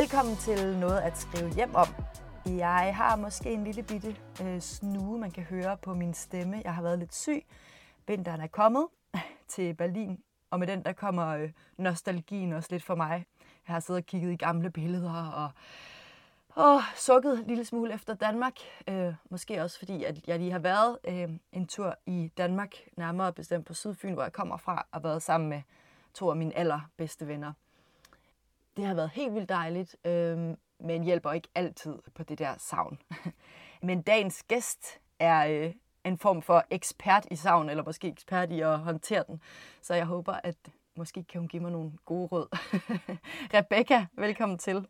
Velkommen til noget at skrive hjem om. Jeg har måske en lille bitte øh, snue, man kan høre på min stemme. Jeg har været lidt syg. Vinteren er kommet til Berlin, og med den der kommer øh, nostalgien også lidt for mig. Jeg har siddet og kigget i gamle billeder og og sukket en lille smule efter Danmark. Øh, måske også fordi, at jeg lige har været øh, en tur i Danmark, nærmere bestemt på Sydfyn, hvor jeg kommer fra, og været sammen med to af mine allerbedste venner. Det har været helt vildt dejligt, øh, men hjælper ikke altid på det der savn. men dagens gæst er øh, en form for ekspert i savn, eller måske ekspert i at håndtere den. Så jeg håber, at måske kan hun give mig nogle gode råd. Rebecca, velkommen til.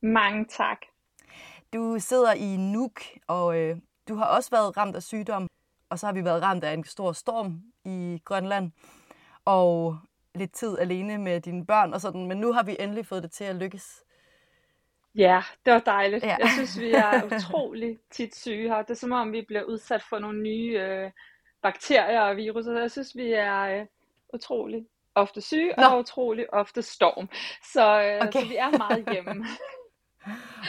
Mange tak. Du sidder i Nuuk, og øh, du har også været ramt af sygdom, og så har vi været ramt af en stor storm i Grønland, og lidt tid alene med dine børn og sådan, men nu har vi endelig fået det til at lykkes. Ja, det var dejligt. Ja. Jeg synes, vi er utrolig tit syge her. Det er som om, vi bliver udsat for nogle nye øh, bakterier og virus, jeg synes, vi er øh, utrolig ofte syge Nå. og utrolig ofte storm. Så, øh, okay. så vi er meget hjemme.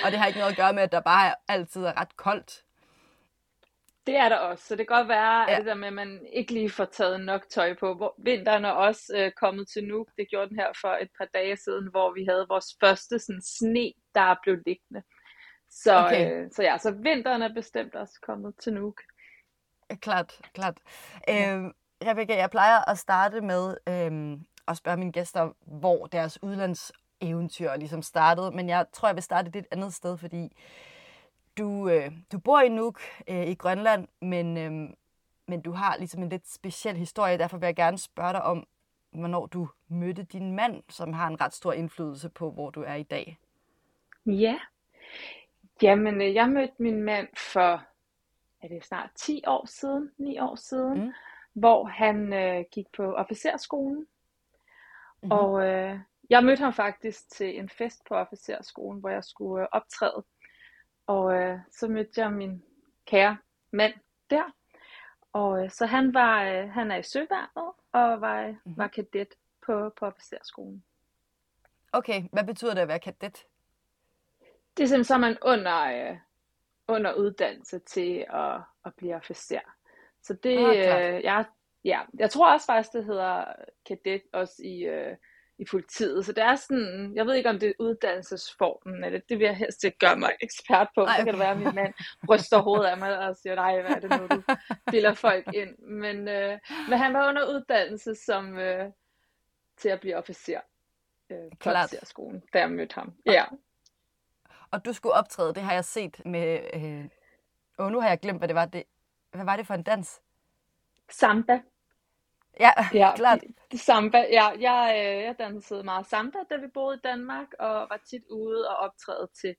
og det har ikke noget at gøre med, at der bare altid er ret koldt. Det er der også, så det kan godt være, ja. med, at man ikke lige får taget nok tøj på. Hvor vinteren er også øh, kommet til nu. Det gjorde den her for et par dage siden, hvor vi havde vores første sådan, sne, der blev liggende. Så, okay. øh, så ja, så vinteren er bestemt også kommet til Nuuk. Klart, klart. Ja. Øh, Rebecca, jeg plejer at starte med øh, at spørge mine gæster, hvor deres udlands eventyr ligesom startede, men jeg tror, jeg vil starte et lidt andet sted, fordi du, øh, du bor i Nuuk øh, i Grønland, men, øh, men du har ligesom en lidt speciel historie, derfor vil jeg gerne spørge dig om, hvornår du mødte din mand, som har en ret stor indflydelse på, hvor du er i dag. Ja, jamen øh, jeg mødte min mand for, er det snart 10 år siden, 9 år siden, mm. hvor han øh, gik på officerskolen. Mm-hmm. Og øh, jeg mødte ham faktisk til en fest på officerskolen, hvor jeg skulle øh, optræde. Og øh, så mødte jeg min kære mand der. Og øh, så han var øh, han er i søværnet og var, mm-hmm. var kadet på, på officerskolen. Okay, hvad betyder det at være kadet? Det er simpelthen så man under, øh, under uddannelse til at, at blive officer. Så det, ah, øh, jeg, ja, jeg tror også faktisk, det hedder kadet også i, øh, i politiet. Så det er sådan, jeg ved ikke om det er uddannelsesformen, eller det vil jeg helst ikke gøre mig ekspert på. Ej, okay. Så kan det være, at min mand ryster hovedet af mig og siger, nej, hvad er det nu, du deler folk ind. Men, øh, men han var under uddannelse som øh, til at blive officer øh, på officerskolen, da jeg mødte ham. Ja. Og du skulle optræde, det har jeg set med... Øh... Og nu har jeg glemt, hvad det var. Det... Hvad var det for en dans? Samba. Ja, ja klart. Samba, ja, jeg, øh, jeg dansede meget samba, da vi boede i Danmark, og var tit ude og optræde til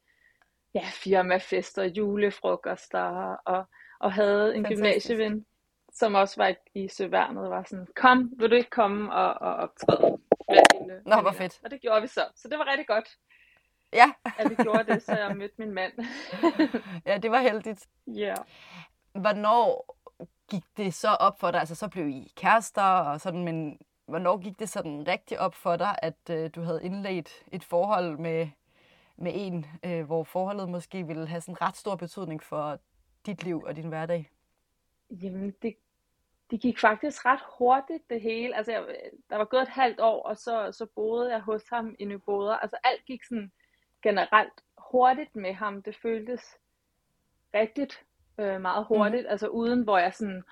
ja, firmafester, julefrokoster, og, og havde en gymnasieven, som også var i Søværnet, og var sådan, kom, vil du ikke komme og, og optræde? Med Nå, hvor fedt. Og det gjorde vi så, så det var rigtig godt. Ja. at vi gjorde det, så jeg mødte min mand. ja, det var heldigt. Ja. Yeah. Hvornår gik det så op for dig? Altså, så blev I kærester og sådan, men hvornår gik det sådan rigtig op for dig, at øh, du havde indledt et forhold med, med en, øh, hvor forholdet måske ville have sådan ret stor betydning for dit liv og din hverdag? Jamen, det, det gik faktisk ret hurtigt, det hele. Altså, jeg, der var gået et halvt år, og så, så boede jeg hos ham i Nyboder. Altså, alt gik sådan generelt hurtigt med ham. Det føltes rigtigt øh, meget mhm. hurtigt, mm. altså uden hvor jeg sådan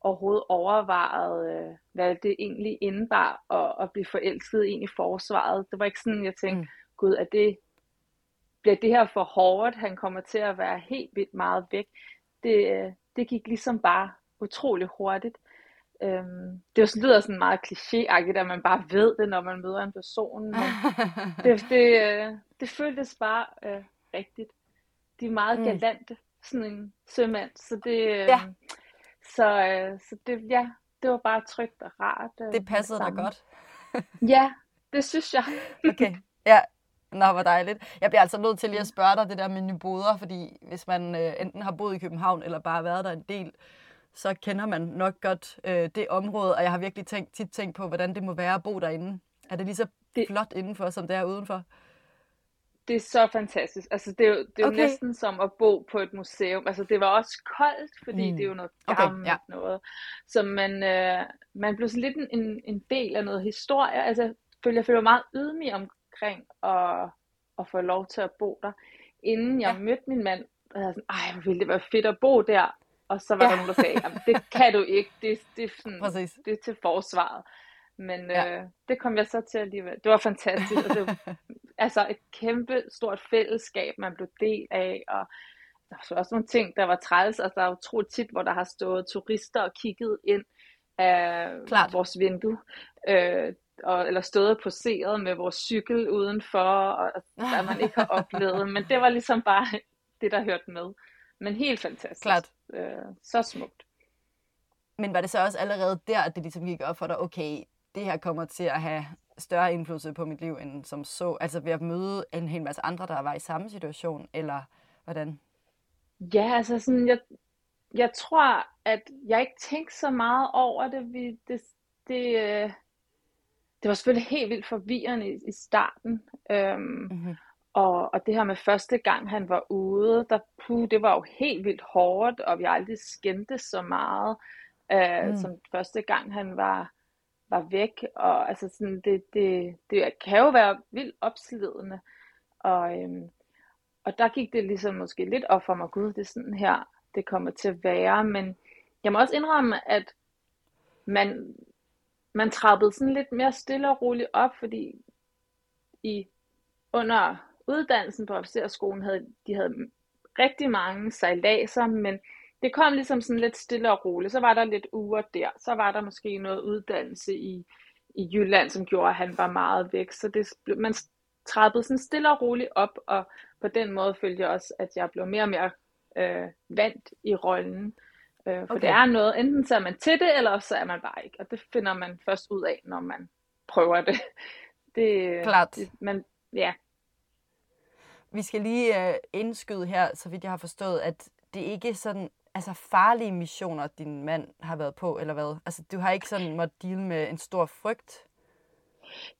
overhovedet overvejede, øh, hvad det egentlig indebar at, at blive forelsket ind i forsvaret. Det var ikke sådan, jeg tænkte, mm. gud, er det, bliver det her for hårdt? Han kommer til at være helt vildt meget væk. Det, øh, det gik ligesom bare utrolig hurtigt. Øhm, det sådan, lyder sådan meget klichéagtigt, at man bare ved det, når man møder en person. Men det, det, øh, det føltes bare øh, rigtigt. De er meget mm. galante sådan en sømand. Så det, øh, ja. så, øh, så det, ja, det var bare trygt og rart. Øh, det passede dig godt. ja, det synes jeg. okay, ja. Nå, hvor dejligt. Jeg bliver altså nødt til lige at spørge dig det der med nyboder, fordi hvis man øh, enten har boet i København, eller bare været der en del, så kender man nok godt øh, det område, og jeg har virkelig tænkt, tit tænkt på, hvordan det må være at bo derinde. Er det lige så det... flot indenfor, som det er udenfor? Det er så fantastisk. Altså, det er jo, det er jo Okay. næsten som at bo på et museum. Altså, det var også koldt, fordi Mm. det er jo noget Okay, gammelt ja. noget. Så man, øh, man blev sådan lidt en- en, en del af noget historie. Altså, jeg føler, jeg føler mig meget ydmyg omkring at, at få lov til at bo der. Inden jeg Ja. mødte min mand, havde jeg sådan, ej, hvor ville det være fedt at bo der. Og så var Ja. der nogen, der sagde, "Jamen, det kan du ikke. Det, det, er sådan, Præcis. det er til forsvaret. Men Ja. øh, det kom jeg så til alligevel. Det var fantastisk, og det var altså et kæmpe stort fællesskab, man blev del af, og der var så også nogle ting, der var træls. Altså, der er utroligt tit, hvor der har stået turister og kigget ind af Klart. vores vindue, øh, og, eller stået og poseret med vores cykel udenfor, og hvad man ikke har oplevet. Men det var ligesom bare det, der hørte med. Men helt fantastisk. Klart. Øh, så smukt. Men var det så også allerede der, at det ligesom gik op for dig, okay, det her kommer til at have større indflydelse på mit liv end som så? Altså ved at møde en hel masse andre, der var i samme situation, eller hvordan? Ja, altså sådan, jeg, jeg tror, at jeg ikke tænkte så meget over det. Vi, det, det, øh, det var selvfølgelig helt vildt forvirrende i, i starten. Øhm, Mm-hmm. og, og det her med første gang, han var ude, der, puh, det var jo helt vildt hårdt, og vi aldrig skændte så meget, øh, Mm. mm. som første gang, han var, var væk. Og altså sådan, det, det, det kan jo være vildt opslidende. Og, øhm, og der gik det ligesom måske lidt op for mig, gud, det er sådan her, det kommer til at være. Men jeg må også indrømme, at man, man trappede sådan lidt mere stille og roligt op, fordi i under uddannelsen på officerskolen havde de havde rigtig mange sejladser, men det kom ligesom sådan lidt stille og roligt. Så var der lidt uger der, så var der måske noget uddannelse i, i Jylland, som gjorde, at han var meget væk. Så det, man trappede sådan stille og roligt op, og på den måde følte jeg også, at jeg blev mere og mere øh, vant i rollen. Øh, for Okay. det er noget, enten så er man til det, eller så er man bare ikke. Og det finder man først ud af, når man prøver det. det Klart. Det, man, ja, Vi skal lige øh, indskyde her, så vidt jeg har forstået, at det ikke sådan altså farlige missioner, din mand har været på, eller hvad? Altså, du har ikke sådan måttet deal med en stor frygt?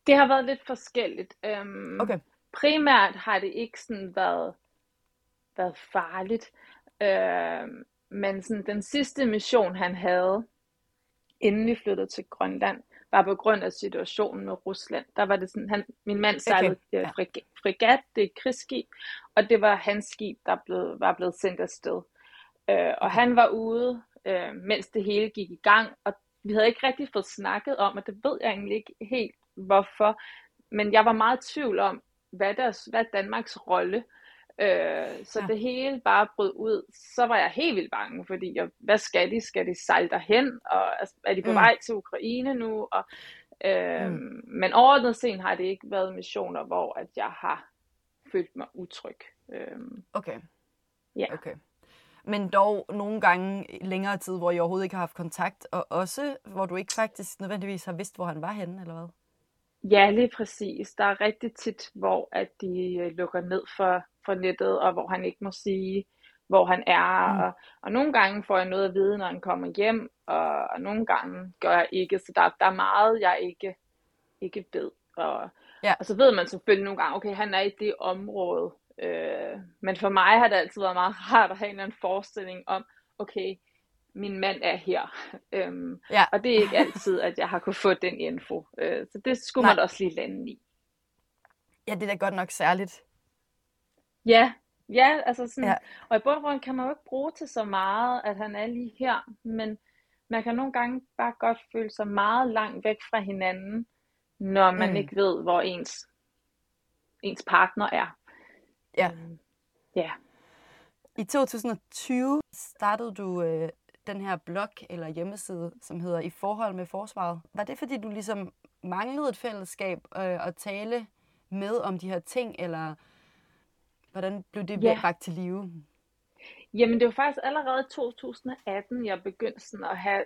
det har været lidt forskelligt. Øhm, Okay. Primært har det ikke sådan været, været farligt. Øhm, men sådan, den sidste mission, han havde, inden vi flyttede til Grønland, var på grund af situationen med Rusland. Der var det sådan, han, min mand sejlede okay. frig, frigat, det er krigsskib, og det var hans skib, der blev, var blevet sendt afsted. Øh, og han var ude, øh, mens det hele gik i gang, og vi havde ikke rigtig fået snakket om, og det ved jeg egentlig ikke helt hvorfor, men jeg var meget i tvivl om, hvad, der, hvad Danmarks rolle. Øh, så Ja. det hele bare brød ud, så var jeg helt vildt bange, fordi jeg, hvad skal de? Skal de sejle derhen? Og altså, er de på Mm. vej til Ukraine nu? Og, øh, mm. Men overordnet set har det ikke været missioner, hvor at jeg har følt mig utryg. Øh, Okay. Ja. Okay. Men dog nogle gange længere tid, hvor I overhovedet ikke har haft kontakt, og også hvor du ikke faktisk nødvendigvis har vidst, hvor han var henne, eller hvad? Ja, lige præcis. Der er rigtig tit, hvor at de øh, lukker ned for, for nettet, og hvor han ikke må sige, hvor han er. Mm. Og, og nogle gange får jeg noget at vide, når han kommer hjem, og, og nogle gange gør jeg ikke. Så der, der er meget, jeg ikke, ikke ved. Og, Ja. og så ved man selvfølgelig nogle gange, okay, han er i det område. Øh, men for mig har det altid været meget rart at have en eller anden forestilling om, okay, min mand er her. Øhm, Ja. og det er ikke altid, at jeg har kunne få den info. Øh, så det skulle Nej. man også lige lande i. Ja, det er da godt nok særligt. Ja, ja, altså sådan, Ja. og i bund og grund kan man jo ikke bruge til så meget, at han er lige her, men man kan nogle gange bare godt føle sig meget langt væk fra hinanden, når man mm. ikke ved, hvor ens, ens partner er. Ja. Øhm, ja. I 2020 startede du øh, den her blog eller hjemmeside, som hedder I forhold med forsvaret. Var det fordi, du ligesom manglede et fællesskab øh, at tale med om de her ting, eller hvordan blev det Ja. bragt til live? Jamen det var faktisk allerede i 2018, jeg begyndte sådan at have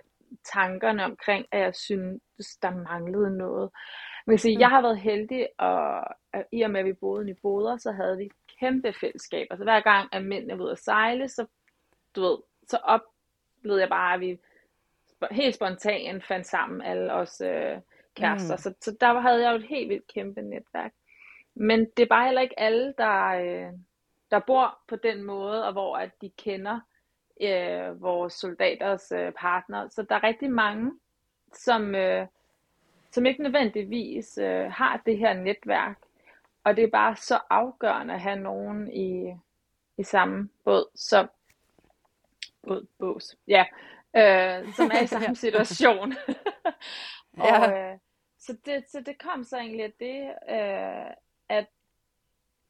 tankerne omkring, at jeg synes, der manglede noget. Man kan sige, Mm. jeg har været heldig, og i og med, at vi boede i Boder, så havde vi kæmpe fællesskab. Altså hver gang, at mændene var ude at sejle, så, du ved, så oplevede jeg bare, at vi helt spontant fandt sammen, alle os øh, kærester. Mm. Så, så der havde jeg jo et helt vildt kæmpe netværk. men det er bare heller ikke alle, der, øh, der bor på den måde, og hvor at de kender øh, vores soldaters øh, partner. Så der er rigtig mange, som, øh, som ikke nødvendigvis øh, har det her netværk. Og det er bare så afgørende at have nogen i, i samme båd, som båd, bås, ja, øh, som er i samme situation. og, ja. øh, så, det, så det kom så egentlig af det, øh, at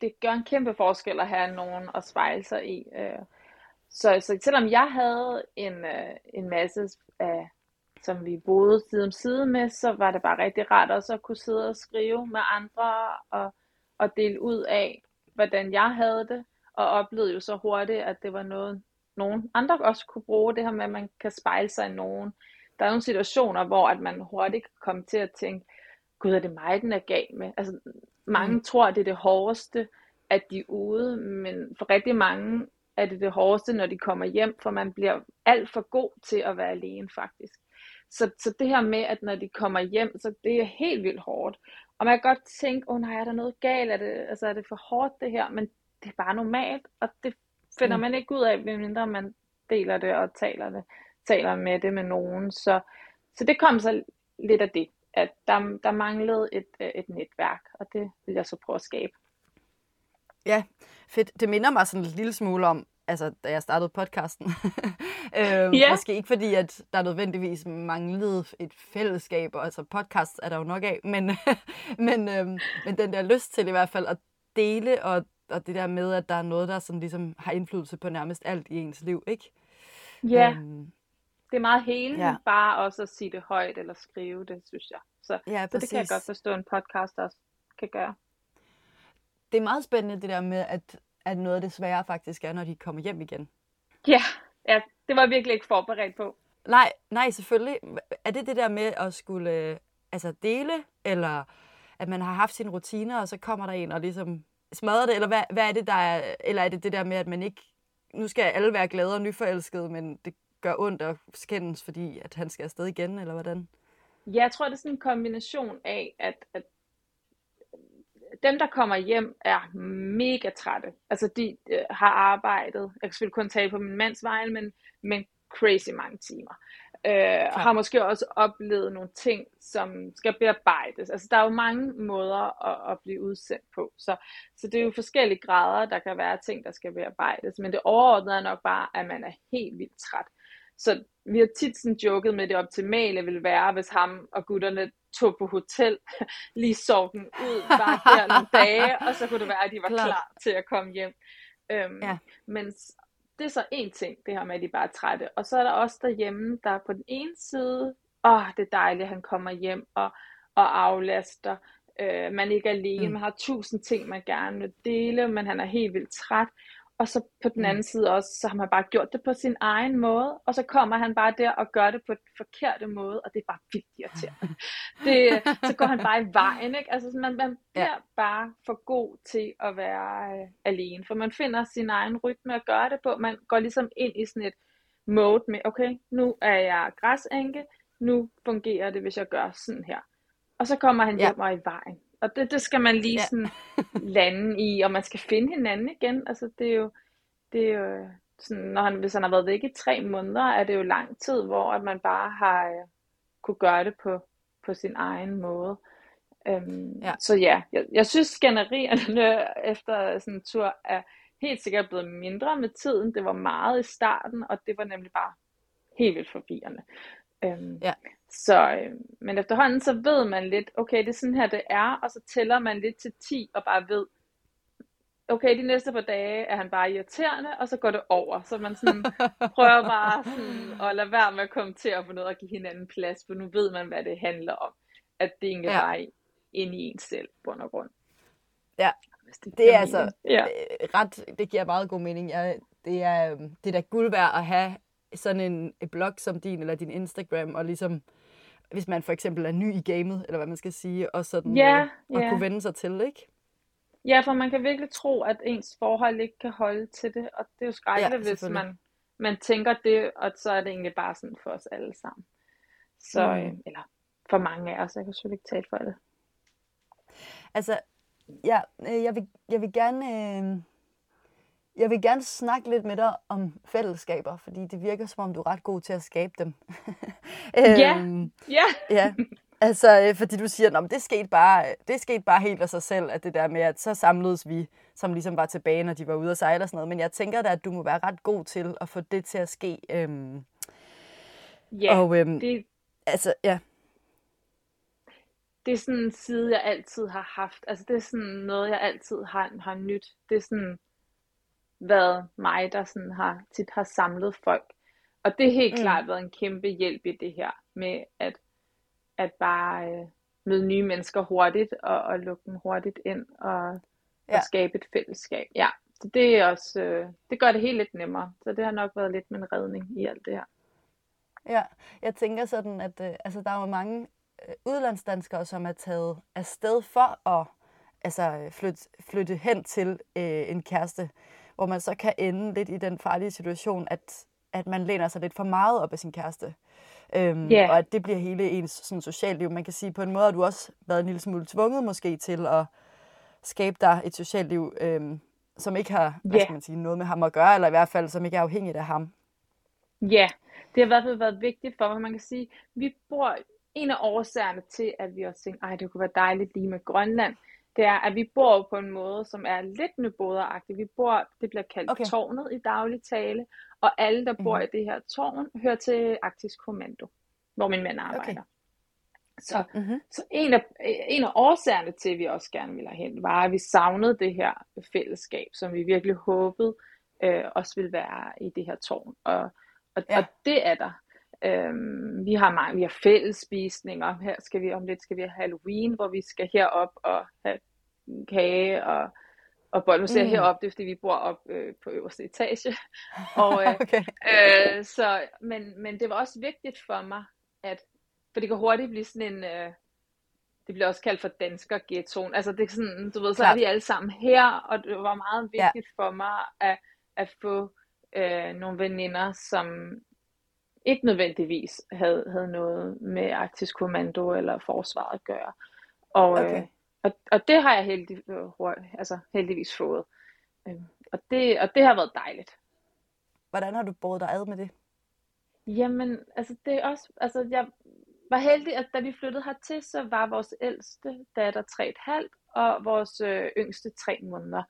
det gør en kæmpe forskel at have nogen at spejle sig i. Øh. Så, så selvom jeg havde en, øh, en masse af, som vi boede side om side med, så var det bare rigtig rart også at kunne sidde og skrive med andre og, og dele ud af, hvordan jeg havde det, og oplevede jo så hurtigt, at det var noget, nogen andre også kunne bruge, det her med, at man kan spejle sig i nogen. Der er nogle situationer, hvor at man hurtigt kan komme til at tænke, gud, er det mig, den er gal med? Altså, mange mm. tror, at det er det hårdeste, at de er ude, men for rigtig mange er det det hårdeste, når de kommer hjem, for man bliver alt for god til at være alene, faktisk. Så, så det her med, at når de kommer hjem, så det er helt vildt hårdt. Og man kan godt tænke, åh oh, nej, er der noget galt? Er det, altså, er det for hårdt det her? Men det er bare normalt, og det finder mm. man ikke ud af, medmindre man deler det og taler det, taler med det med nogen. Så, så det kom så lidt af det, at der, der manglede et, et netværk, og det vil jeg så prøve at skabe. Ja, fedt. Det minder mig sådan en lille smule om, altså, da jeg startede podcasten. øh, ja. Måske ikke fordi, at der nødvendigvis manglede et fællesskab, og altså podcast er der jo nok af, men, men, øh, men den der lyst til i hvert fald at dele, og, og det der med, at der er noget, der sådan ligesom har indflydelse på nærmest alt i ens liv, ikke? Ja, øhm, det er meget hele, ja. bare også at sige det højt eller skrive det, synes jeg. Så, ja, så det kan jeg godt forstå, en podcast også kan gøre det er meget spændende det der med, at, at noget af det svære faktisk er, når de kommer hjem igen. Ja, ja det var jeg virkelig ikke forberedt på. Nej, nej, selvfølgelig. Er det det der med at skulle øh, altså dele, eller at man har haft sine rutiner, og så kommer der en og ligesom smadrer det, eller hvad, hvad er det, der er, eller er det det der med, at man ikke, nu skal alle være glade og nyforelskede, men det gør ondt at skændes, fordi at han skal afsted igen, eller hvordan? Ja, jeg tror, det er sådan en kombination af, at, at dem, der kommer hjem, er mega trætte. Altså, de øh, har arbejdet, jeg kan selvfølgelig kun tale på min mands vej, men, men crazy mange timer. Øh, og har måske også oplevet nogle ting, som skal bearbejdes. Altså, der er jo mange måder at, at blive udsendt på. Så, så det er jo forskellige grader, der kan være ting, der skal bearbejdes. Men det overordnede er nok bare, at man er helt vildt træt. Så vi har tit sådan joket med, at det optimale vil være, hvis ham og gutterne tog på hotel, lige sov den ud, bare her nogle dage, og så kunne det være, at de var Klart. klar til at komme hjem. Øhm, ja. Men det er så en ting, det her med, at de bare er trætte. Og så er der også derhjemme, der på den ene side, åh, det er dejligt, at han kommer hjem og, og aflaster. Øh, man er ikke alene, mm. man har tusind ting, man gerne vil dele, men han er helt vildt træt. Og så på den mm. anden side også, så har man bare gjort det på sin egen måde, og så kommer han bare der og gør det på den forkerte måde, og det er bare vildt irriterende. det, så går han bare i vejen, ikke? Altså man, man bliver ja. bare for god til at være øh, alene, for man finder sin egen rytme at gøre det på. Man går ligesom ind i sådan et mode med, okay, nu er jeg græsænke, nu fungerer det, hvis jeg gør sådan her. Og så kommer han hjem ja. og i vejen. Og det, det skal man lige ja. sådan lande i, og man skal finde hinanden igen. Altså det er jo, det er jo sådan, når han, hvis han har været væk i tre måneder, er det jo lang tid, hvor at man bare har uh, kunne gøre det på, på sin egen måde. Um, ja. Så ja, jeg, jeg synes skænderierne efter sådan en tur er helt sikkert blevet mindre med tiden. Det var meget i starten, og det var nemlig bare helt vildt forvirrende. Um, ja. Så, øh, men efterhånden så ved man lidt, okay, det er sådan her, det er, og så tæller man lidt til 10 og bare ved, okay, de næste par dage er han bare irriterende, og så går det over. Så man sådan prøver bare sådan at lade være med at kommentere på noget og give hinanden plads, for nu ved man, hvad det handler om. At det egentlig ja. bare ind i en selv, på og grund. Ja, det, det er altså ja. Ret, det giver meget god mening. Jeg, det er, øhm, det er da guld værd at have sådan en, en blog som din, eller din Instagram, og ligesom hvis man for eksempel er ny i gamet, eller hvad man skal sige, og sådan ja, øh, og ja. kunne vende sig til, ikke? Ja, for man kan virkelig tro, at ens forhold ikke kan holde til det, og det er jo skrækkeligt, ja, hvis man, man tænker det, og så er det egentlig bare sådan for os alle sammen. Så, mm. øh, eller for mange af os, jeg kan selvfølgelig ikke tale for det. Altså, Ja, øh, jeg vil, jeg vil gerne... Øh, jeg vil gerne snakke lidt med dig om fællesskaber, fordi det virker som om, du er ret god til at skabe dem. Ja, Øhm, ja. ja. Altså, øh, fordi du siger, at det skete, bare, det skete bare helt af sig selv, at det der med, at så samledes vi, som ligesom var tilbage, når de var ude at sejle og sådan noget. Men jeg tænker da, at du må være ret god til at få det til at ske. Øhm, Ja, og øhm, det, altså, ja. det er sådan en side, jeg altid har haft. Altså, det er sådan noget, jeg altid har, har nyt. Det er sådan været mig, der sådan har, tit har samlet folk. Og det har helt Mm. klart været en kæmpe hjælp i det her, med at, at bare øh, møde nye mennesker hurtigt, og, og lukke dem hurtigt ind, og, Ja. og skabe et fællesskab. Ja, så det er også, øh, det gør det helt lidt nemmere. Så det har nok været lidt min redning i alt det her. Ja, jeg tænker sådan, at øh, altså, der er jo mange øh, udlandsdanskere, som er taget afsted for at altså, øh, flytte, flytte hen til øh, en kæreste, hvor man så kan ende lidt i den farlige situation, at, at man læner sig lidt for meget op af sin kæreste. Øhm, Ja. Og at det bliver hele ens sådan, socialt liv. Man kan sige, på en måde har du også været en lille smule tvunget måske til at skabe dig et socialt liv, øhm, som ikke har hvad skal man sige, noget med ham at gøre, eller i hvert fald som ikke er afhængigt af ham. Ja, det har i hvert fald været vigtigt for mig. Man kan sige, vi bor, en af årsagerne til, at vi også tænkte, ej, det kunne være dejligt lige med Grønland, det er, at vi bor på en måde, som er lidt nyboderagtig. Vi bor, det bliver kaldt Okay. okay. tårnet i daglig tale, og alle, der bor Mhm. i det her tårn, hører til Arktisk Kommando, hvor min mand arbejder. Så, Mm-hmm. så en, af, en af årsagerne til, at vi også gerne ville hen, var, at vi savnede det her fællesskab, som vi virkelig håbede øh, også ville være i det her tårn. Og, og, ja. og det er der. Øhm, vi har mange, vi har fællesspisninger. Her skal vi om lidt skal vi have Halloween, hvor vi skal herop og have kage og, og bold. Nu ser Mm. herop, det er fordi vi bor op øh, på øverste etage. Og, øh, okay. Øh, så, men, men det var også vigtigt for mig, at, for det kan hurtigt blive sådan en, øh, det bliver også kaldt for dansker ghettoen. Altså det er sådan, du ved, så Klart. er vi alle sammen her, og det var meget Ja. vigtigt for mig at, at få øh, nogle veninder, som ikke nødvendigvis havde, havde noget med Arktisk Kommando eller forsvaret at gøre. Og, Okay. øh, og, og det har jeg heldig, øh, altså heldigvis fået. Øh, og, det, og det har været dejligt. Hvordan har du båret dig ad med det? Jamen, altså det er også, altså jeg var heldig, at da vi flyttede hertil, så var vores ældste datter 3,5 og vores øh, yngste 3 måneder.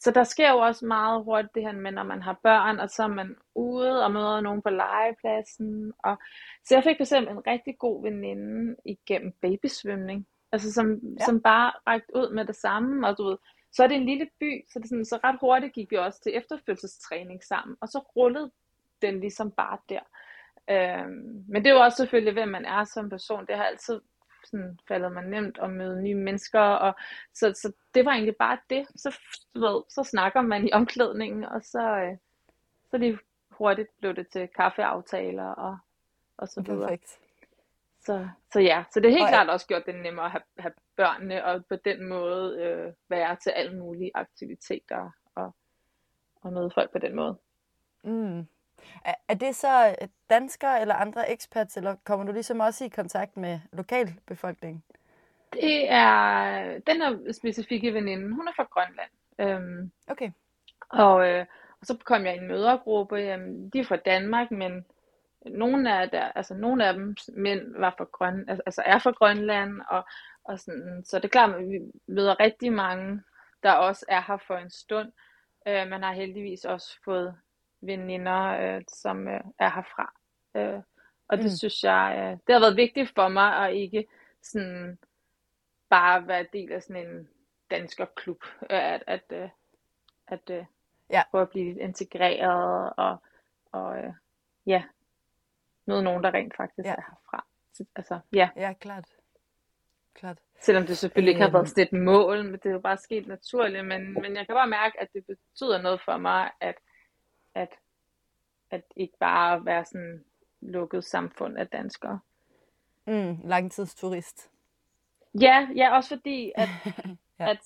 Så der sker jo også meget hurtigt det her med, når man har børn, og så er man ude og møder nogen på legepladsen. Og... Så jeg fik for eksempel en rigtig god veninde igennem babysvømning, altså som, Ja. som bare rækte ud med det samme, og du ved, så er det en lille by, så, det sådan, så ret hurtigt gik vi også til efterfølgelsestræning sammen, og så rullede den ligesom bare der. Øhm, men det er jo også selvfølgelig, hvem man er som person. Det har altid sådan, faldet mig nemt at møde nye mennesker. Og, så, så det var egentlig bare det. Så, ved, så snakker man i omklædningen, og så, øh, så lige hurtigt blev det til kaffeaftaler og, og så videre. Perfekt. Så, så ja, så det har helt Og- klart også gjort det nemmere at have, have børnene, og på den måde øh, være til alle mulige aktiviteter og, og møde folk på den måde. Mm. Er, er det så danskere eller andre expats, eller kommer du ligesom også i kontakt med lokalbefolkningen? Det er den her specifikke veninde, hun er fra Grønland. Øhm, Okay. og, øh, og så kom jeg i en mødergruppe, jamen, de er fra Danmark, men nogle af, der, altså, nogle af dem mænd var fra Grøn, altså, altså er fra Grønland, og, og sådan, så det er klart, at vi møder rigtig mange, der også er her for en stund. Øh, man har heldigvis også fået veninder, øh, som øh, er herfra. Øh, og det Mm. synes jeg, øh, det har været vigtigt for mig, at ikke sådan bare være del af sådan en danskerklub, øh, at, at, øh, at øh, Ja. prøve at blive integreret, og, og øh, ja, møde nogen, der rent faktisk Ja. er herfra. Så, altså, ja, Ja, klart. Klart. selvom det selvfølgelig ikke har Øhm. været sådan et mål, men det er jo bare sket naturligt, men, men jeg kan bare mærke, at det betyder noget for mig, at, at, at ikke bare være sådan lukket samfund af danskere. Mm, langtidsturist. Ja, ja, også fordi, at, ja. at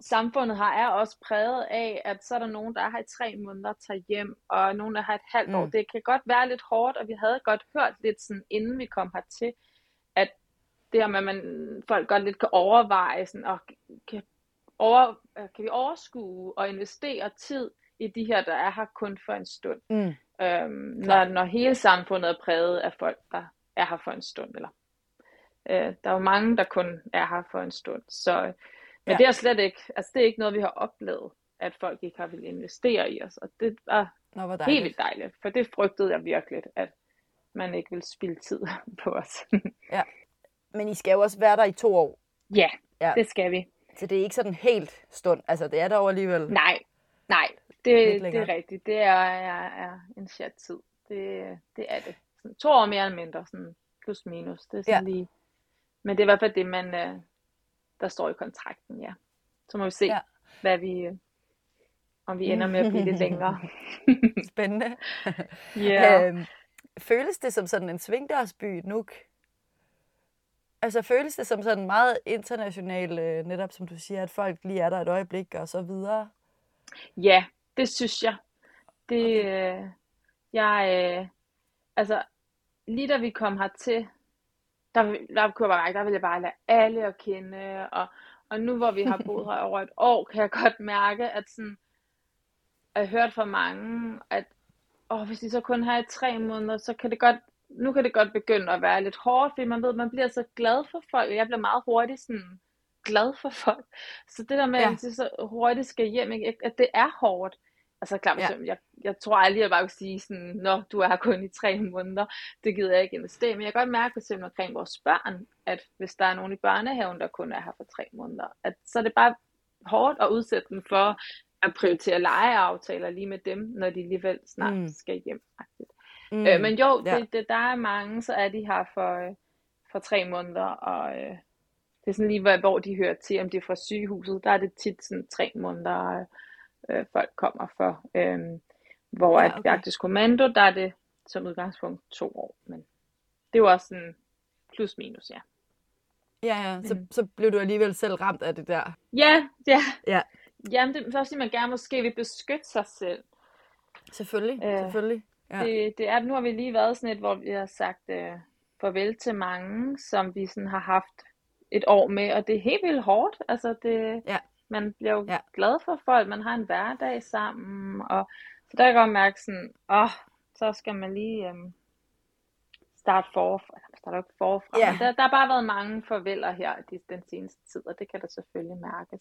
samfundet her er også præget af, at så er der nogen, der er her i tre måneder, tager hjem, og nogen, der har et halvt år. Mm. Det kan godt være lidt hårdt, og vi havde godt hørt lidt sådan, inden vi kom hertil, at det her med, at man, folk godt lidt kan overveje, sådan, og kan, over, øh, kan vi overskue og investere tid i de her, der er her kun for en stund. Mm. Øhm, når, når hele samfundet er præget af folk, der er her for en stund. Eller, øh, der er jo mange, der kun er her for en stund. Så, men Ja. det er slet ikke, altså det er ikke noget, vi har oplevet, at folk ikke har vil investere i os. Og det er Nå, hvor helt dejligt. vildt dejligt, for det frygtede jeg virkelig, at man ikke vil spilde tid på os. Men I skal jo også være der i to år, ja, Ja. det skal vi. så det er ikke sådan helt stund. Altså, det er dog alligevel. Nej, nej, det, det er rigtigt. Det er, er, er en chat tid. Det, det er det. Sådan to år mere eller mindre, sådan plus minus. Det er sådan Ja. lige... Men det er i hvert fald det, man, øh, der står i kontrakten, ja. Så må vi se, Ja. hvad vi, om vi ender med at blive lidt længere. Spændende. Ja. Øhm, føles det som sådan en svingdørsby, Nuuk? Altså føles det som sådan meget international, øh, netop som du siger, at folk lige er der et øjeblik og så videre? Ja, det synes jeg. Det, øh, jeg, øh, altså, lige da vi kom hertil, der, der kunne jeg bare, der ville jeg bare lade alle at kende, og, og nu hvor vi har boet her over et år, kan jeg godt mærke, at sådan, jeg har hørt fra mange, at åh, hvis de så kun har i tre måneder, så kan det godt, nu kan det godt begynde at være lidt hårdt, fordi man ved, man bliver så glad for folk, jeg bliver meget hurtigt sådan glad for folk. Så det der med, Ja. at de så hurtigt skal hjem, ikke? at det er hårdt. Altså klart, Ja. jeg, jeg tror aldrig, jeg bare vil sige sådan, Nå, du er her kun i tre måneder, det gider jeg ikke investere. Men jeg kan godt mærke for eksempel omkring vores børn, at hvis der er nogen i børnehaven, der kun er her for tre måneder, at så er det bare hårdt at udsætte dem for at prioritere legeaftaler lige med dem, når de alligevel snart Mm. skal hjem. Mm. Mm. Øh, men jo, ja. det, det, der er mange, så er de her for, øh, for tre måneder, og øh, det er sådan lige, hvor, hvor de hører til, om det er fra sygehuset, der er det tit sådan tre måneder, øh, folk kommer for. Øh, hvor Ja, ja, at okay. Arktisk Kommando, der er det som udgangspunkt to år, men det jo også sådan plus minus, ja. Ja, ja. Så, Mm. så blev du alligevel selv ramt af det der. Ja, ja. Ja. Jamen, det er også, fordi man gerne måske vil beskytte sig selv. Selvfølgelig, Øh, selvfølgelig. Ja. Det, det er, nu har vi lige været sådan et, hvor vi har sagt øh, farvel til mange, som vi sådan har haft et år med, og det er helt vildt hårdt. Altså det, Ja. Man bliver jo Ja. glad for folk, man har en hverdag sammen, og så der kan jeg godt mærke sådan, åh, så skal man lige øhm, starte forfra. Eller, Starte ikke forfra, Ja. men der, der har bare været mange farveler her de, den seneste tid, og det kan der selvfølgelig mærkes.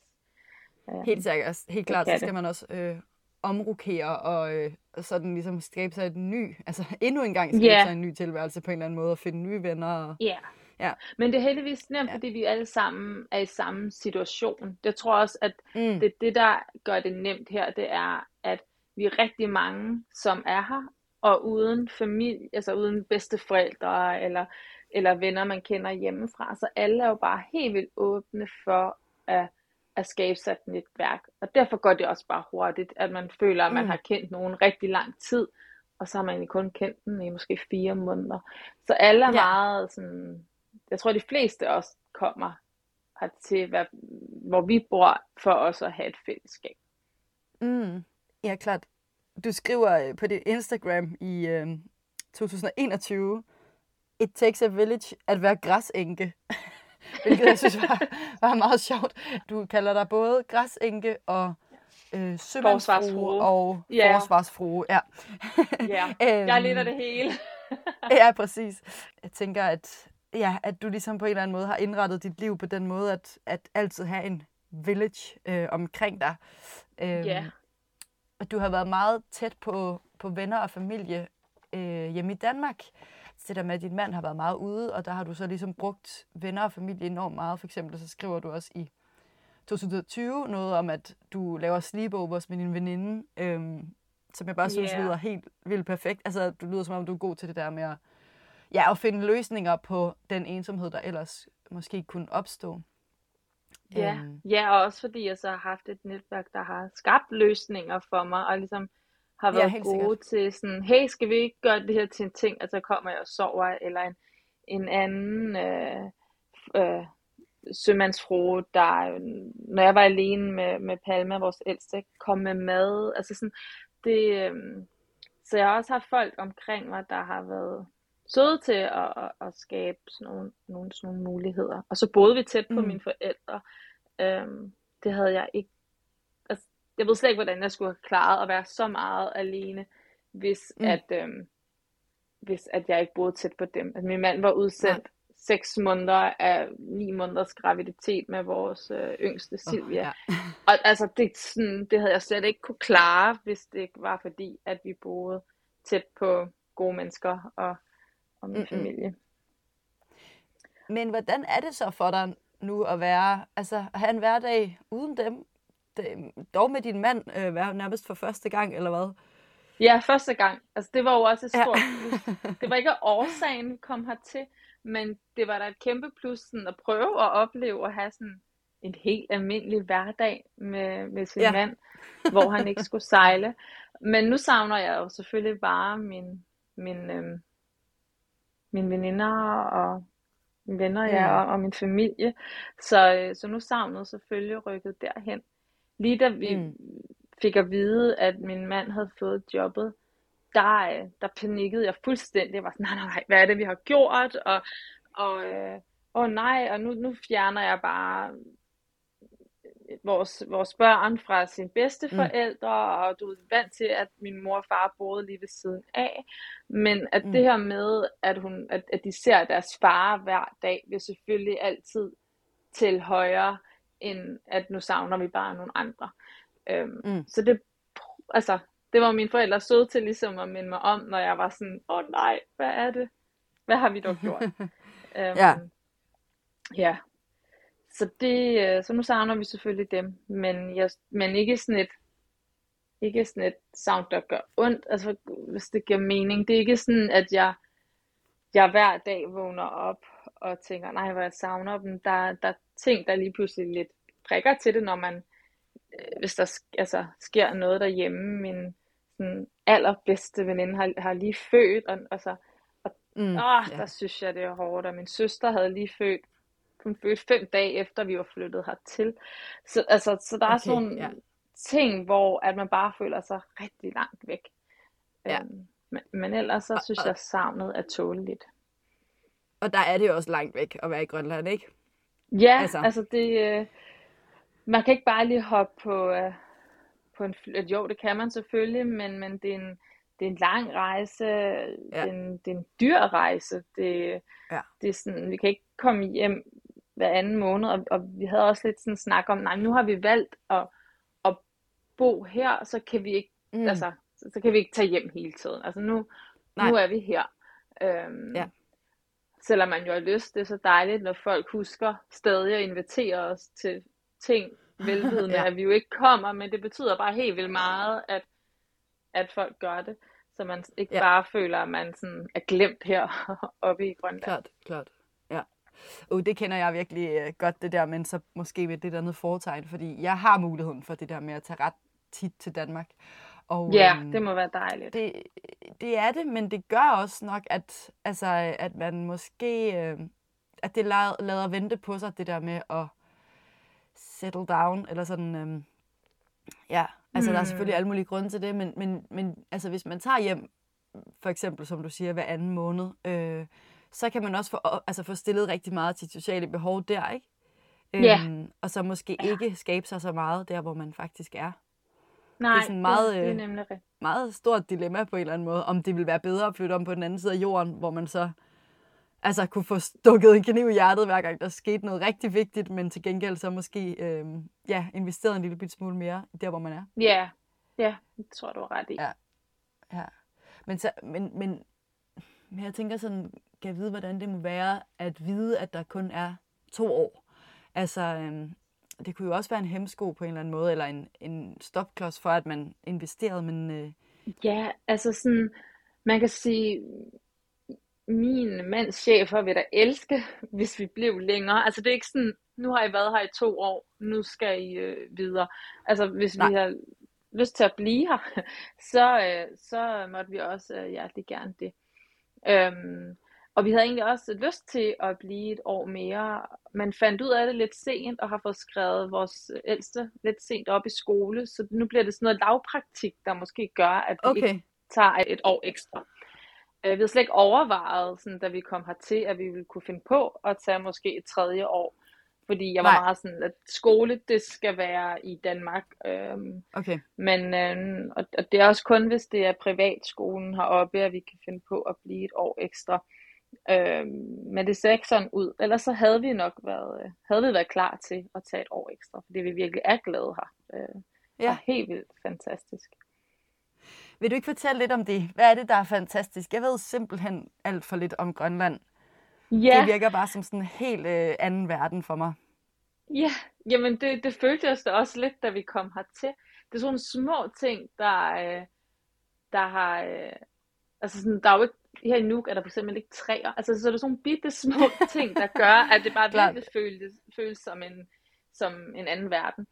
Øhm, Helt sikkert. Helt klart, så skal det. man også øh, omrokere og øh, sådan ligesom skabe sig et ny, altså endnu en gang skabe Ja. sig en ny tilværelse på en eller anden måde og finde nye venner. Og, Ja. Ja. Men det er heldigvis nemt, Ja. fordi vi alle sammen er i samme situation. Det tror jeg også, at mm, det, det der gør det nemt her, det er, at vi er rigtig mange, som er her, og uden familie, altså uden bedsteforældre eller, eller venner, man kender hjemmefra. Så alle er jo bare helt vildt åbne for at, at skabe sig et netværk. Og derfor går det også bare hurtigt, at man føler, at man Mm. har kendt nogen rigtig lang tid, og så har man egentlig kun kendt dem i måske fire måneder. Så alle er Ja. meget sådan, jeg tror de fleste også kommer hertil, hvad, hvor vi bor, for også at have et fællesskab. mm, ja, klart. Du skriver øh, på dit Instagram i øh, 2021, It takes a village at være græsænke. Hvilket jeg synes var, var meget sjovt. Du kalder dig både græsænke og øh, sømandsfrue og Ja. forsvarsfrue. Ja. Ja, jeg er lidt af Øhm, det hele. ja, præcis. Jeg tænker, at, ja, at du ligesom på en eller anden måde har indrettet dit liv på den måde, at, at altid have en village øh, omkring dig. Øhm, Ja. Og du har været meget tæt på, på venner og familie øh, hjemme i Danmark. Så det der med, at din mand har været meget ude, og der har du så ligesom brugt venner og familie enormt meget. For eksempel så skriver du også i 2020 noget om, at du laver sleepovers med din veninde, øhm, som jeg bare synes Ja. lyder helt vildt perfekt. Altså, du lyder som om, du er god til det der med at, ja, at finde løsninger på den ensomhed, der ellers måske kunne opstå. Ja, Øhm, ja, og også fordi jeg så har haft et netværk, der har skabt løsninger for mig, og ligesom har Ja, været helt gode sikkert. til sådan, hey, skal vi ikke gøre det her til en ting, altså kommer jeg og sover, eller en, en anden øh, øh, sømandsfrue, der, når jeg var alene med, med Palma, vores ældste, kom med mad, altså sådan, det, øh, så jeg har også haft folk omkring mig, der har været søde til at, at, at skabe sådan nogle, nogle, sådan nogle muligheder. Og så boede vi tæt på Mm. mine forældre. Øhm, det havde jeg ikke, altså, jeg ved slet ikke, hvordan jeg skulle have klaret at være så meget alene, hvis mm. at, øhm, hvis at jeg ikke boede tæt på dem. Altså, min mand var udsendt ja. seks måneder af ni måneders graviditet med vores øh, yngste Silvia. Oh, ja. og altså, det, sådan, det havde jeg slet ikke kunne klare, hvis det ikke var fordi, at vi boede tæt på gode mennesker og, og min Mm-mm. familie. Men hvordan er det så for dig nu at være, altså at have en hverdag uden dem? Det, dog med din mand øh, være nærmest for første gang, eller hvad? Ja, første gang. Altså det var jo også et stort ja. plus. Det var ikke årsagen, vi kom hertil, men det var da et kæmpe plus sådan, at prøve at opleve at have sådan en helt almindelig hverdag med, med sin ja. mand, hvor han ikke skulle sejle. Men nu savner jeg jo selvfølgelig bare min, min, øhm, mine veninder og mine venner ja, mm. og, og min familie. Så, øh, så nu savnet selvfølgelig rykket derhen. Lige da vi mm. fik at vide, at min mand havde fået jobbet, der, øh, der panikkede jeg fuldstændig. Jeg var sådan, nej, nej, nej, hvad er det, vi har gjort? Og, og øh, åh nej, og nu, nu fjerner jeg bare vores, vores børn fra sine bedste forældre, mm. og du er vant til, at min mor og far boede lige ved siden af. Men at mm. det her med, at, hun, at, at de ser deres far hver dag, vil selvfølgelig altid til højre, end at nu savner vi bare nogle andre. Øhm, mm. Så det, altså, det var mine forældre søde til ligesom at minde mig om, når jeg var sådan, åh oh, nej, hvad er det? Hvad har vi dog gjort? øhm, ja. Ja, så, det, øh, så nu savner vi selvfølgelig dem, men, jeg, men ikke sådan et ikke sådan et savn, der gør ondt, altså hvis det giver mening. Det er ikke sådan, at jeg, jeg hver dag vågner op og tænker, nej, hvor jeg savner dem. Der, der er ting, der lige pludselig lidt prikker til det, når man, øh, hvis der altså, sker noget derhjemme. Min sådan, allerbedste veninde har, har lige født, og, altså, og mm, åh, ja. der synes jeg, det er hårdt, og min søster havde lige født hun fødte fem dage efter, vi var flyttet hertil. Så, altså, så der okay, er sådan nogle ja. ting, hvor at man bare føler sig rigtig langt væk. Ja. Øhm, men, men ellers så synes og, jeg, savnet er tåleligt. Og der er det jo også langt væk at være i Grønland, ikke? Ja, altså, altså det... Øh, man kan ikke bare lige hoppe på, øh, på en fly. Jo, det kan man selvfølgelig, men, men det er en det er en lang rejse, ja. det, er en, det er en dyr rejse. Det, ja. det er sådan, vi kan ikke komme hjem hver anden måned, og, og vi havde også lidt sådan snak om, nej, nu har vi valgt at, at bo her, så kan vi ikke, mm. altså, så, så kan vi ikke tage hjem hele tiden. Altså nu, nu er vi her. Øhm, ja. Selvom man jo har lyst, det er så dejligt, når folk husker stadig at invitere os til ting, velvidende, ja. at vi jo ikke kommer, men det betyder bare helt vildt meget, at, at folk gør det, så man ikke ja. bare føler, at man sådan er glemt her oppe i Grønland. Klart, klart. Uh, det kender jeg virkelig uh, godt, det der, men så måske med det der andet foretegn, fordi jeg har muligheden for det der med at tage ret tit til Danmark. Og, ja, øhm, det må være dejligt. Det, det er det, men det gør også nok, at, altså, at man måske, øh, at det lader, lader vente på sig, det der med at settle down, eller sådan, øh, ja, altså mm. der er selvfølgelig mm. alle mulige grunde til det, men, men, men altså, hvis man tager hjem, for eksempel, som du siger, hver anden måned, øh, så kan man også få, altså få stillet rigtig meget til sociale behov der, ikke? Ja. Øhm, og så måske ja. ikke skabe sig så meget der, hvor man faktisk er. Nej, det er, sådan meget, det, det er øh, nemlig det. meget stort dilemma på en eller anden måde, om det vil være bedre at flytte om på den anden side af jorden, hvor man så altså kunne få stukket en kniv i hjertet, hver gang der skete noget rigtig vigtigt, men til gengæld så måske øh, ja, investeret en lille smule mere der, hvor man er. Ja, ja, det tror du er ret i. Ja, ja. Men, så, men, men, men jeg tænker sådan, kan vide, hvordan det må være at vide, at der kun er to år. Altså, øhm, det kunne jo også være en hemsko på en eller anden måde, eller en, en stopklods for, at man investerede, men... Øh... Ja, altså sådan, man kan sige, min mands chefer vil da elske, hvis vi blev længere. Altså det er ikke sådan, nu har I været her i to år, nu skal I øh, videre. Altså hvis Nej. vi har lyst til at blive her, så, øh, så måtte vi også øh, hjertelig gerne det. Øhm, og vi havde egentlig også lyst til at blive et år mere, men fandt ud af det lidt sent, og har fået skrevet vores ældste lidt sent op i skole, så nu bliver det sådan noget lavpraktik, der måske gør, at vi okay. ikke tager et år ekstra. Øh, vi havde slet ikke overvejet, sådan, da vi kom hertil, at vi ville kunne finde på at tage måske et tredje år. Fordi jeg var Nej. meget sådan, at skole, det skal være i Danmark. Øhm, Okay. men øhm, og, og det er også kun, hvis det er privatskolen heroppe, at vi kan finde på at blive et år ekstra. Øhm, men det ser ikke sådan ud. Ellers så havde vi nok været, øh, havde vi været klar til at tage et år ekstra, fordi vi virkelig er glade her. Øh, ja. Er helt vildt fantastisk. Vil du ikke fortælle lidt om det? Hvad er det, der er fantastisk? Jeg ved simpelthen alt for lidt om Grønland. Ja, Det virker bare som sådan en helt øh, anden verden for mig. ja. Jamen det, det følte os da også lidt, da vi kom hertil. Det er sådan nogle små ting, der, øh, der har... Øh, altså sådan, der er jo ikke, her i Nuuk er der for eksempel ikke træer. Altså så er der sådan bitte små ting, der gør, at det bare virkelig føles, føles som, en, som en anden verden.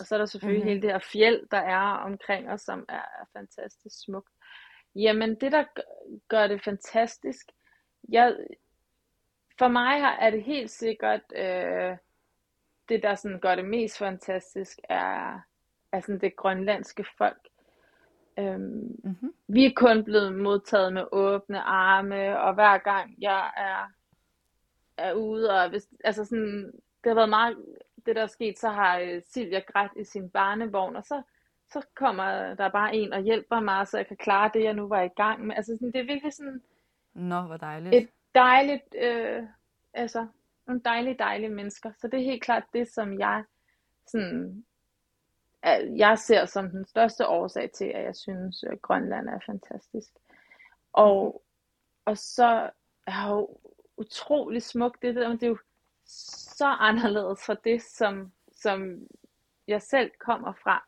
Og så er der selvfølgelig Mhm. hele det her fjeld, der er omkring os, som er, er fantastisk smukt. Jamen det, der gør det fantastisk, jeg, for mig er det helt sikkert, øh, det der sådan gør det mest fantastisk, er, er sådan det grønlandske folk. Øhm, Mm-hmm. vi er kun blevet modtaget med åbne arme, og hver gang jeg er, er ude, og hvis, altså sådan, det har været meget, det der er sket, så har øh, Silvia grædt i sin barnevogn, og så, så kommer der bare en og hjælper mig, så jeg kan klare det, jeg nu var i gang med. Altså sådan, det er virkelig sådan Nå, hvor dejligt. et dejligt, øh, altså, nogle dejlige, dejlige mennesker. Så det er helt klart det, som jeg sådan, jeg ser som den største årsag til, at jeg synes, at Grønland er fantastisk. Og, og så er jo utrolig smukt det der, men det er jo så anderledes fra det, som, som jeg selv kommer fra.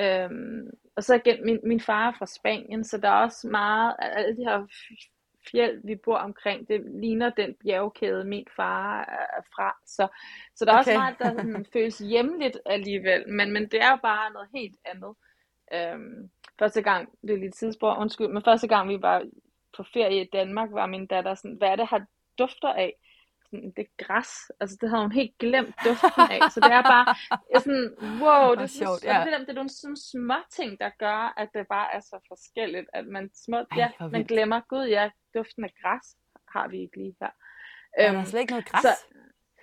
Øhm, og så igen, min, min far er fra Spanien, så der er også meget, alle de her fjeld, vi bor omkring, det ligner den bjergkæde, min far er fra. Så, så der er okay. også meget, der sådan, føles hjemligt alligevel, men, men det er jo bare noget helt andet. Øhm, første gang, det er lige et tidsspor, undskyld, men første gang vi var på ferie i Danmark, var min datter sådan, hvad er det her dufter af? Sådan, det er græs. Altså, det havde hun helt glemt duften af. Så det er bare jeg er sådan, wow, det Hvor er, sådan, sjovt, det, er ja. det, det er nogle sådan små ting, der gør, at det bare er så forskelligt, at man små, Ej, ja, man vildt. glemmer, gud ja, duften af græs har vi ikke lige her. Er Øhm, der slet ikke noget græs? så,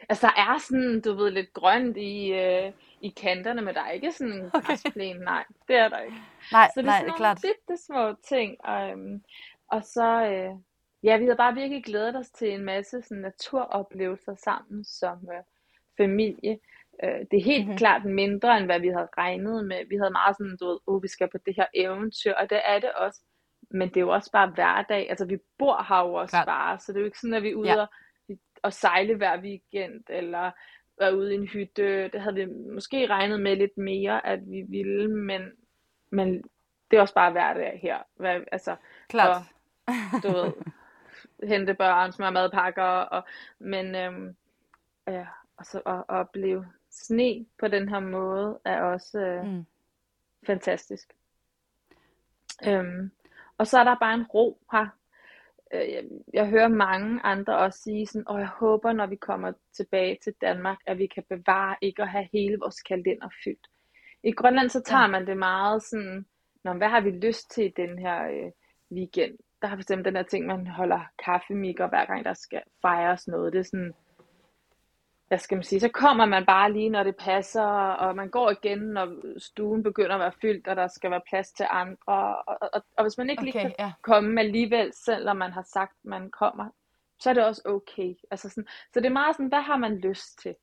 altså, der er sådan, du ved, lidt grønt i, øh, i kanterne, men der er ikke sådan en Okay. græsplæne, nej, det er der ikke. nej, Så det er nej, sådan det er nogle klart. bitte små ting. Og, øhm, og så, øh, ja, vi havde bare virkelig glædet os til en masse sådan, naturoplevelser sammen som øh, familie. Øh, det er helt Mhm. klart mindre, end hvad vi havde regnet med. Vi havde meget sådan, du ved, oh, vi skal på det her eventyr, og det er det også. Men det er jo også bare hverdag. Altså, vi bor her jo også Klart. bare, så det er jo ikke sådan, at vi er ude Ja. og, og sejle hver weekend, eller være ude i en hytte. Det havde vi måske regnet med lidt mere, at vi ville, men, men det er også bare hverdag her. Hvad, altså, Klart. du ved, hente børn, smøre madpakker, og, men øhm, ja, og så at, at opleve sne på den her måde er også øh, Mm. fantastisk. Øhm, og så er der bare en ro her. Øh, jeg, jeg hører mange andre også sige sådan, og jeg håber, når vi kommer tilbage til Danmark, at vi kan bevare ikke at have hele vores kalender fyldt. I Grønland så tager Ja. man det meget sådan, Nå, hvad har vi lyst til i den her øh, weekend? Der har vi eksempel den her ting, man holder kaffemikker hver gang, der skal fejres noget. Det er sådan, hvad skal man sige, så kommer man bare lige, når det passer, og man går igen, når stuen begynder at være fyldt, og der skal være plads til andre. Og, og, og hvis man ikke lige Okay, kan ja. komme alligevel, selvom man har sagt, man kommer, så er det også okay. Altså sådan, så det er meget sådan, hvad har man lyst til?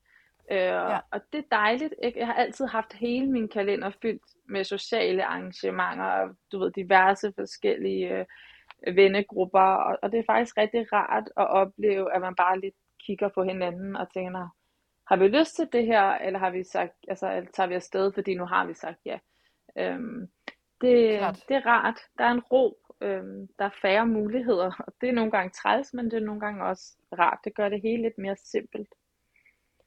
Øh, ja. Og det er dejligt. Ikke? Jeg har altid haft hele min kalender fyldt med sociale arrangementer, og du ved, diverse forskellige øh, vennegrupper, og, og det er faktisk rigtig rart at opleve, at man bare lidt kigger på hinanden og tænker, "Nå, har vi lyst til det her, eller har vi sagt, altså, tager vi afsted, fordi nu har vi sagt ja. Øhm, det, Klart. det er rart. Der er en ro. Øhm, der er færre muligheder, og det er nogle gange træls, men det er nogle gange også rart. Det gør det hele lidt mere simpelt.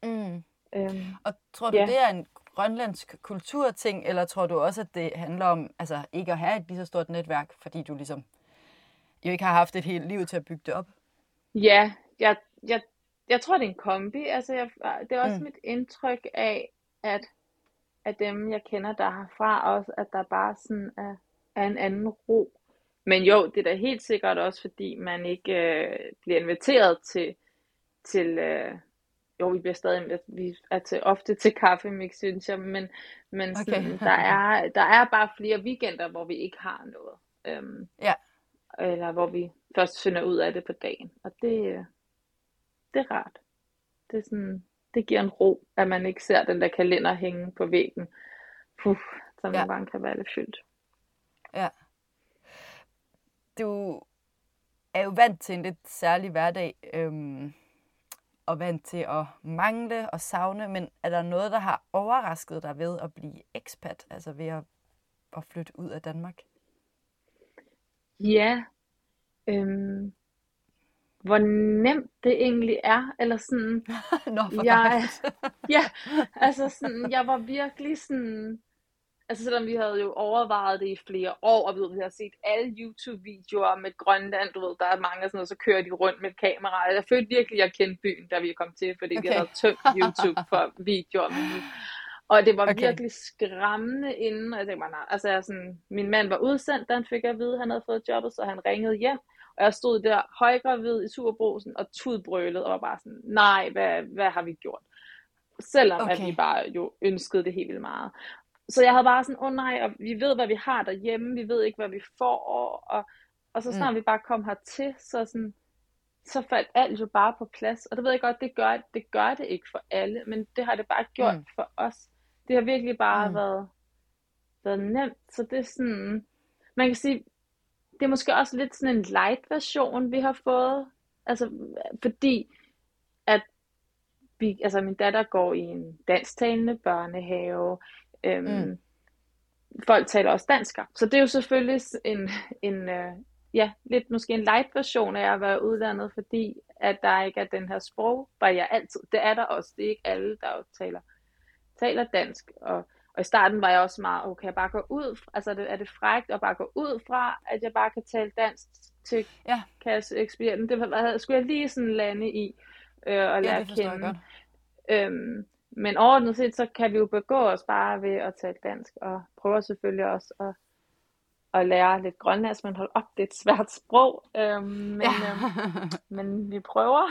Mm. Øhm, Og tror du, Ja. det er en grønlandsk kulturting, eller tror du også, at det handler om altså, ikke at have et lige så stort netværk, fordi du ligesom jo ikke har haft et helt liv til at bygge det op? Ja, jeg, jeg, jeg tror, det er en kombi. Altså, jeg, det er også Mm. mit indtryk af, at, at dem, jeg kender der herfra, også, at der bare sådan er, er en anden ro. Men jo, det er da helt sikkert også, fordi man ikke øh, bliver inviteret til, til, øh, jo, vi bliver stadig, vi er til, ofte til kaffemix, synes jeg, men, men sådan, Okay. der, er, der er bare flere weekender, hvor vi ikke har noget. Øhm, Ja. Eller hvor vi først finder ud af det på dagen. Og det, det er rart. Det, er sådan, det giver en ro, at man ikke ser den der kalender hænge på væggen. Puh, som Ja. nogle gange kan være lidt fyldt. Ja. Du er jo vant til en lidt særlig hverdag, øhm, og vant til at mangle og savne, men er der noget, der har overrasket dig ved at blive ekspat, altså ved at, at flytte ud af Danmark? Ja, øhm, hvor nemt det egentlig er, eller sådan, Nå, for jeg, ja, altså sådan, jeg var virkelig sådan, altså selvom vi havde jo overvejet det i flere år, og vi, ved, vi har set alle YouTube-videoer med Grønland, du ved, der er mange og sådan noget, så kører de rundt med et kamera. Jeg følte virkelig, at jeg kendte byen, da vi kom til, fordi okay. vi havde tømt YouTube for videoer. Men, og det var Okay. virkelig skræmmende inden, og jeg tænkte mig, nej, altså jeg sådan, min mand var udsendt, da han fik at vide, at han havde fået jobbet, så han ringede hjem, og jeg stod der højgravid i superbrosen og tudbrølede, og var bare sådan, nej, hvad, hvad har vi gjort? Selvom okay. at vi bare jo ønskede det helt vildt meget. Så jeg havde bare sådan, åh oh, nej, og vi ved, hvad vi har derhjemme, vi ved ikke, hvad vi får, og, og så snart mm. vi bare kom hertil, så sådan, så faldt alt jo bare på plads. Og det ved jeg godt, det gør, det gør det ikke for alle, men det har det bare gjort mm. for os. Det har virkelig bare Mm. været, været nemt, så det er sådan, man kan sige, det er måske også lidt sådan en light version, vi har fået, altså fordi, at vi, altså min datter går i en dansktalende børnehave, øhm, Mm. folk taler også dansker, så det er jo selvfølgelig en, en øh, ja, lidt måske en light version af at være uddannet, fordi at der ikke er den her sprogbarriere altid. Det er der også, det er ikke alle, der jo taler, taler dansk, og, og i starten var jeg også meget, okay, jeg bare gå ud, altså er det, er det frækt at bare gå ud fra, at jeg bare kan tale dansk til Ja. kasseekspedienten, det var, skulle jeg lige sådan lande i, øh, og lære Ja, det at kende. godt. Øhm, men overordnet set, så kan vi jo begå os bare ved at tale dansk, og prøver selvfølgelig også at, at lære lidt grønlandsk, men hold op, det er et svært sprog, øhm, men, Ja. øhm, men vi prøver.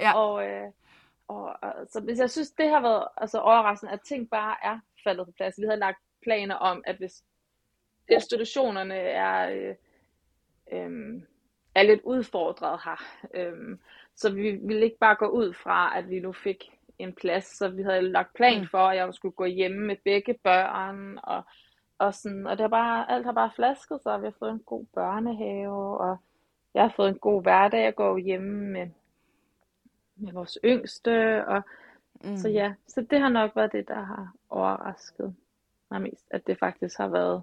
Ja. og, øh, og, og, så hvis jeg synes, det har været altså, overraskende, at ting bare er faldet på plads. Vi havde lagt planer om, at hvis institutionerne er, øh, øh, er lidt udfordret her, øh, så vi ville ikke bare gå ud fra, at vi nu fik en plads, så vi havde lagt plan Mm. for, at jeg skulle gå hjemme med begge børn, og, og, sådan, og det har bare, alt har bare flasket sig, vi har fået en god børnehave, og jeg har fået en god hverdag at gå hjemme med, med vores yngste, og Mm. så ja, så det har nok været det, der har overrasket mig mest, at det faktisk har været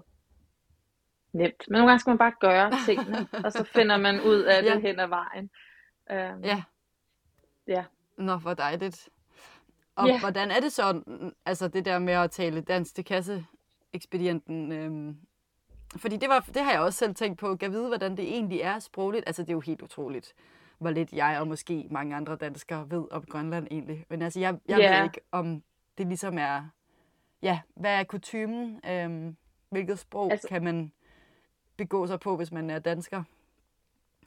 nemt. Men nogle gange skal man bare gøre tingene, og så finder man ud af det Ja. hen ad vejen. Øhm, Ja. ja. Nå, hvor dejligt. Og Ja. hvordan er det så, altså det der med at tale dansk til kasseekspedienten? Øhm, fordi det, var, det har jeg også selv tænkt på. Kan vide, hvordan det egentlig er sprogligt. Altså det er jo helt utroligt, hvor lidt jeg og måske mange andre danskere ved om Grønland egentlig. Men altså jeg, jeg Ja. ved ikke, om det ligesom er, ja, hvad er kutumen? Øhm, hvilket sprog altså, kan man begå sig på, hvis man er dansker?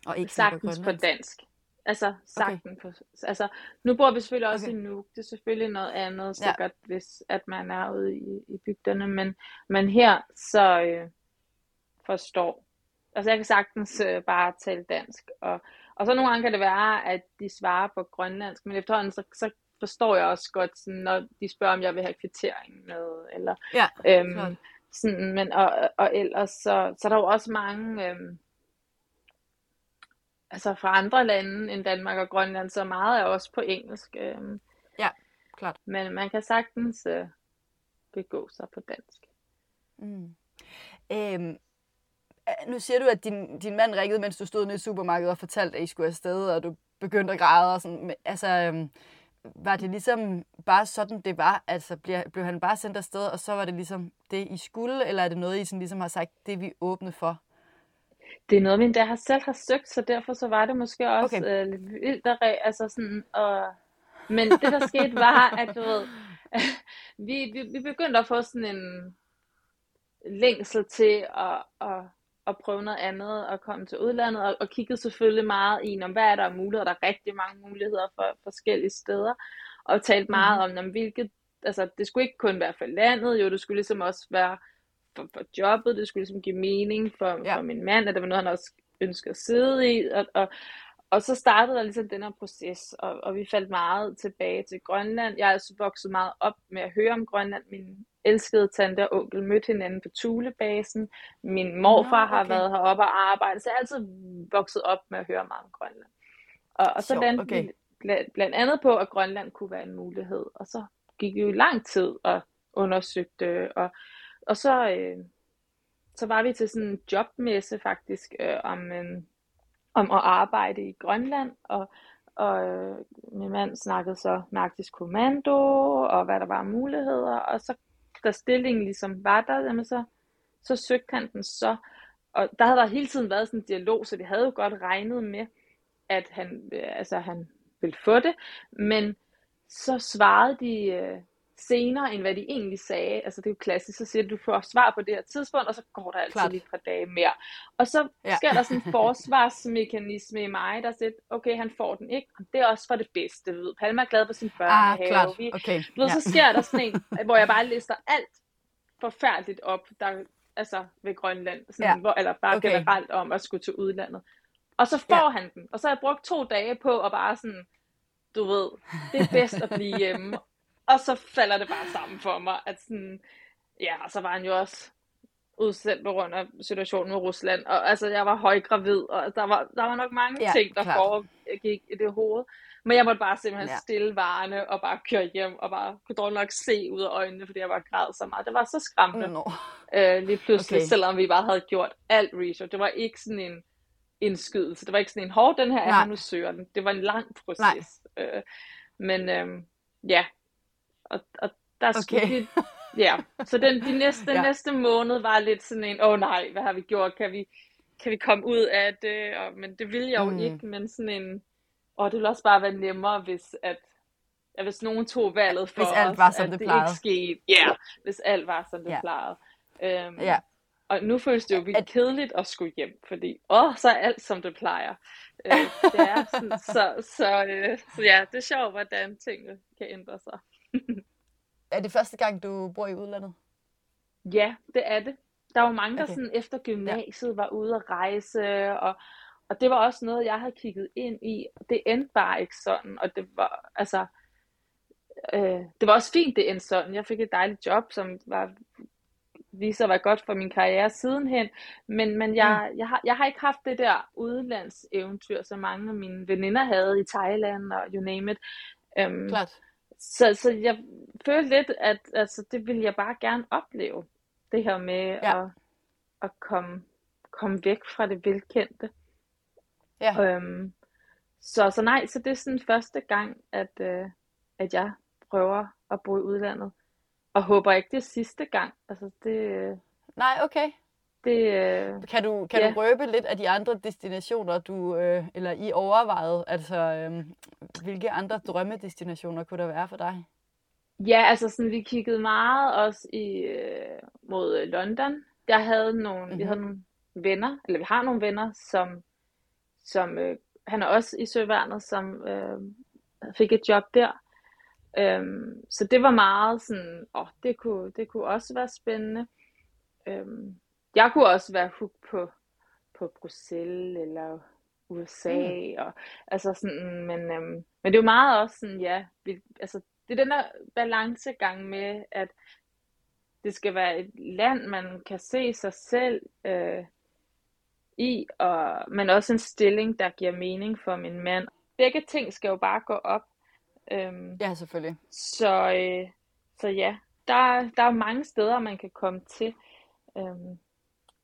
Og ikke Sagtens på dansk. Altså, sagtens på, altså, nu bor vi selvfølgelig også Okay. okay. i Nuuk. Det er selvfølgelig noget andet, Ja. sikkert, hvis at man er ude i, i bygderne. Men, men her, så øh, forstår. Altså, jeg kan sagtens øh, bare tale dansk. Og, og så nogle gange kan det være, at de svarer på grønlandsk. Men efterhånden, så, så forstår jeg også godt, sådan, når de spørger, om jeg vil have kvittering med. Eller, Ja, Øhm, klart. sådan, men, og, og ellers så, så er der jo også mange øhm, altså fra andre lande end Danmark og Grønland, så meget er også på engelsk. Øhm, klart. men man kan sagtens øh, begå sig på dansk. Mm. Øhm, øh, nu siger du, at din, din mand ringede, mens du stod nede i supermarkedet og fortalte, at I skulle afsted, og du begyndte at græde. Og sådan. Men, altså, øhm, var det ligesom bare sådan, det var? Altså, blev, blev han bare sendt afsted, og så var det ligesom det, I skulle? Eller er det noget, I sådan ligesom har sagt, det er vi åbne for? Det er noget, min der har selv har søgt, så derfor så var det måske også okay. øh, lidt vildt. at re- Altså sådan, og, men det, der skete, var, at du ved, vi, vi, vi begyndte at få sådan en længsel til at, at at prøve noget andet og komme til udlandet, og, og kiggede selvfølgelig meget i, om hvad er der af muligheder. Der er rigtig mange muligheder for forskellige steder, og talt meget mm. om, om hvilket, altså det skulle ikke kun være for landet, jo, det skulle ligesom også være for, for jobbet, det skulle ligesom give mening for, ja. for min mand, at det var noget, han også ønskede at sidde i, og, og, og så startede der ligesom den her proces, og, og vi faldt meget tilbage til Grønland. Jeg er altså vokset meget op med at høre om Grønland. Min elskede tante og onkel mødte hinanden på Thulebasen. Min morfar Nå, okay. har været heroppe og arbejdet, så jeg er altid vokset op med at høre meget om Grønland. Og, og så landede okay. vi blandt andet på, at Grønland kunne være en mulighed. Og så gik vi jo lang tid og undersøgte, og, og så, øh, så var vi til sådan en jobmesse faktisk øh, om, øh, om at arbejde i Grønland, og, og øh, min mand snakkede så med Arktisk Kommando, og hvad der var af muligheder, og så da stillingen ligesom var der, jamen så, så søgte han den så, og der havde der hele tiden været sådan en dialog, så vi havde jo godt regnet med, at han, øh, altså, han ville få det, men så svarede de, øh, senere, end hvad de egentlig sagde. Altså det er jo klassisk, så siger du, du får svar på det her tidspunkt, og så går der altid Klart. lige et par dage mere. Og så ja. sker der sådan en forsvarsmekanisme i mig, der siger, okay, han får den ikke, og det er også for det bedste, ved. Palma er glad på sin børnehave. Ah, Vi, okay. ved, ja. så sker der sådan en, hvor jeg bare lister alt forfærdeligt op, der, altså ved Grønland, sådan, ja. hvor, eller bare okay. generelt om at skulle til udlandet. Og så får ja. han den, og så har jeg brugt to dage på at bare sådan, du ved, det er bedst at blive hjemme. Og så falder det bare sammen for mig, at sådan, ja, og så var han jo også udsendt på grund af situationen med Rusland, og altså, jeg var højgravid, og der var, der var nok mange ja, ting, der klart. foregik i det hoved. Men jeg måtte bare simpelthen ja. stille varene og bare køre hjem, og bare kunne dårligt nok se ud af øjnene, fordi jeg var græd så meget. Det var så skræmmende, no. øh, lige pludselig, okay. selvom vi bare havde gjort alt research. Det var ikke sådan en indskydelse. Det var ikke sådan en, hård den her er, nu søger den. Det var en lang proces. Øh, men øh, ja, og, og der skulle okay. ja, så den, de næste, ja. næste måned var lidt sådan en, åh oh, nej, hvad har vi gjort, kan vi, kan vi komme ud af det, og, men det ville jeg jo mm. ikke, men sådan en, og det ville også bare være nemmere, hvis at, at hvis nogen tog valget for hvis alt var, som at det, det plejede. ikke skete. Ja, yeah, hvis alt var, som det ja. plejede. Um, ja. Og nu føles det jo vildt kedeligt at skulle hjem, fordi, åh, så er alt, som det plejer. Uh, det er sådan, så, så, uh, så ja, det er sjovt, hvordan tingene kan ændre sig. er det første gang, du bor i udlandet? Ja, det er det. Der var mange, der okay. sådan efter gymnasiet ja. var ude at rejse, og, og det var også noget, jeg havde kigget ind i. Det endte bare ikke sådan, og det var, altså, øh, det var også fint, det endte sådan. Jeg fik et dejligt job, som var viser var godt for min karriere sidenhen, men, men jeg, mm. jeg, har, jeg har ikke haft det der udlandseventyr, som mange af mine veninder havde i Thailand og you name it. Um, Klart. Så, så jeg følte lidt, at altså, det ville jeg bare gerne opleve. Det her med ja. at, at komme, komme væk fra det velkendte. Ja. Øhm, så, så nej, så det er sådan første gang, at, øh, at jeg prøver at bo i udlandet. Og håber ikke det er sidste gang. Altså det, øh, nej, okay. Det, øh, kan du, kan ja. du røbe lidt af de andre destinationer, du øh, eller I overvejede? Altså, øh, hvilke andre drømmedestinationer kunne der være for dig? Ja, altså sådan, vi kiggede meget også i, øh, mod London. Der havde nogle, mm-hmm. vi havde nogle venner, eller vi har nogle venner, som, som øh, han er også i Søværnet, som øh, fik et job der. Øhm, så det var meget sådan, åh, det kunne, det kunne også være spændende. Øhm, jeg kunne også være hooked på, på Bruxelles eller USA. Mm. Og, altså sådan, men, øhm, men det er jo meget også sådan, ja, vi, altså, det er den der balancegang med, at det skal være et land, man kan se sig selv øh, i, og, men også en stilling, der giver mening for min mand. Begge ting skal jo bare gå op. Øhm, ja, selvfølgelig. Så, øh, så ja, der, der er mange steder, man kan komme til. Øhm,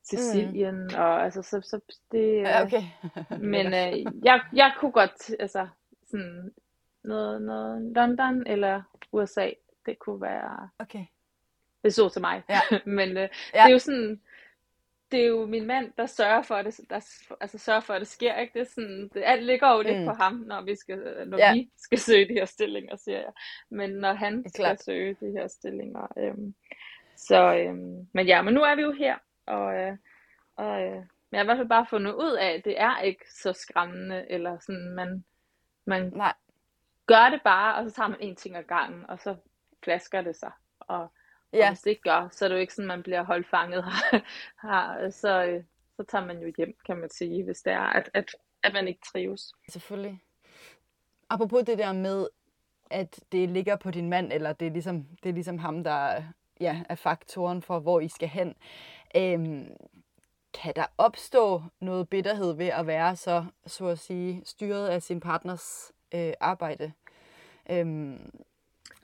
Sicilien, mm. og altså, så, så det... Ja, okay. men øh, jeg, jeg kunne godt, altså, sådan, noget, noget London eller USA, det kunne være... Okay. Det så til mig. Ja. men øh, ja. det er jo sådan, det er jo min mand, der sørger for, at det, der, altså sørger for, at det sker. Ikke? Det er sådan, det, alt ligger jo lidt mm. på ham, når, vi skal, når ja. vi skal søge de her stillinger, siger jeg. Men når han skal klart. søge de her stillinger. Øhm, så, øhm, men ja, men nu er vi jo her, og, øh, Og, øh, men jeg har i hvert fald bare fundet ud af, at det er ikke så skræmmende, eller sådan, man, man Nej. gør det bare, og så tager man en ting ad gangen, og så flasker det sig. Og, og Ja. hvis det ikke gør, så er det jo ikke sådan, man bliver holdt fanget her. her så, øh, så tager man jo hjem, kan man sige, hvis det er, at, at, at man ikke trives. Selvfølgelig. Apropos det der med, at det ligger på din mand, eller det er ligesom, det er ligesom ham, der ja, er faktoren for, hvor I skal hen. Øhm, kan der opstå noget bitterhed ved at være så, så at sige, styret af sin partners øh, arbejde? Øhm,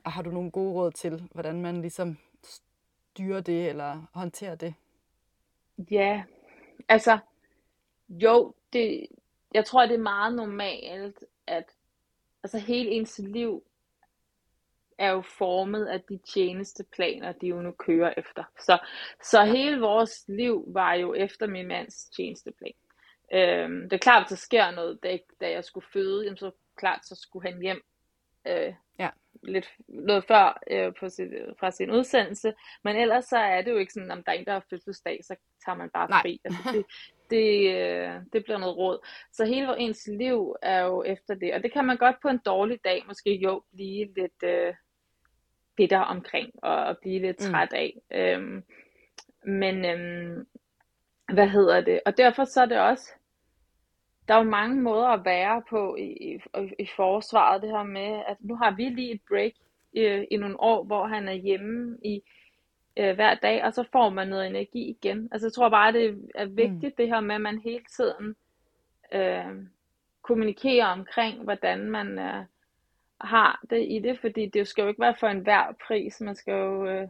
og har du nogle gode råd til, hvordan man ligesom styrer det, eller håndterer det? Ja, altså, jo, det, jeg tror, det er meget normalt, at altså hele ens liv er jo formet af de tjenesteplaner, de jo nu kører efter. Så, så hele vores liv var jo efter min mands tjenesteplan. Øhm, det er klart, at der sker noget, da, da jeg skulle føde, jamen, så klart, så skulle han hjem øh, Ja. lidt noget før øh, på sit, fra sin udsendelse. Men ellers så er det jo ikke sådan, om der er en, der har fødselsdag, så tager man bare Nej. fri. Altså, det, det, øh, det bliver noget råd. Så hele ens liv er jo efter det. Og det kan man godt på en dårlig dag måske jo blive lidt øh, bitter omkring, og, og blive lidt Mm. træt af. Øhm, men øhm, hvad hedder det? Og derfor så er det også, der er jo mange måder at være på i, i, i forsvaret. Det her med, at nu har vi lige et break i, i nogle år, hvor han er hjemme i øh, hver dag, og så får man noget energi igen. Altså jeg tror bare, det er vigtigt det her med, at man hele tiden øh, kommunikerer omkring, hvordan man øh, har det i det, fordi det skal jo ikke være for enhver pris. Man skal jo øh,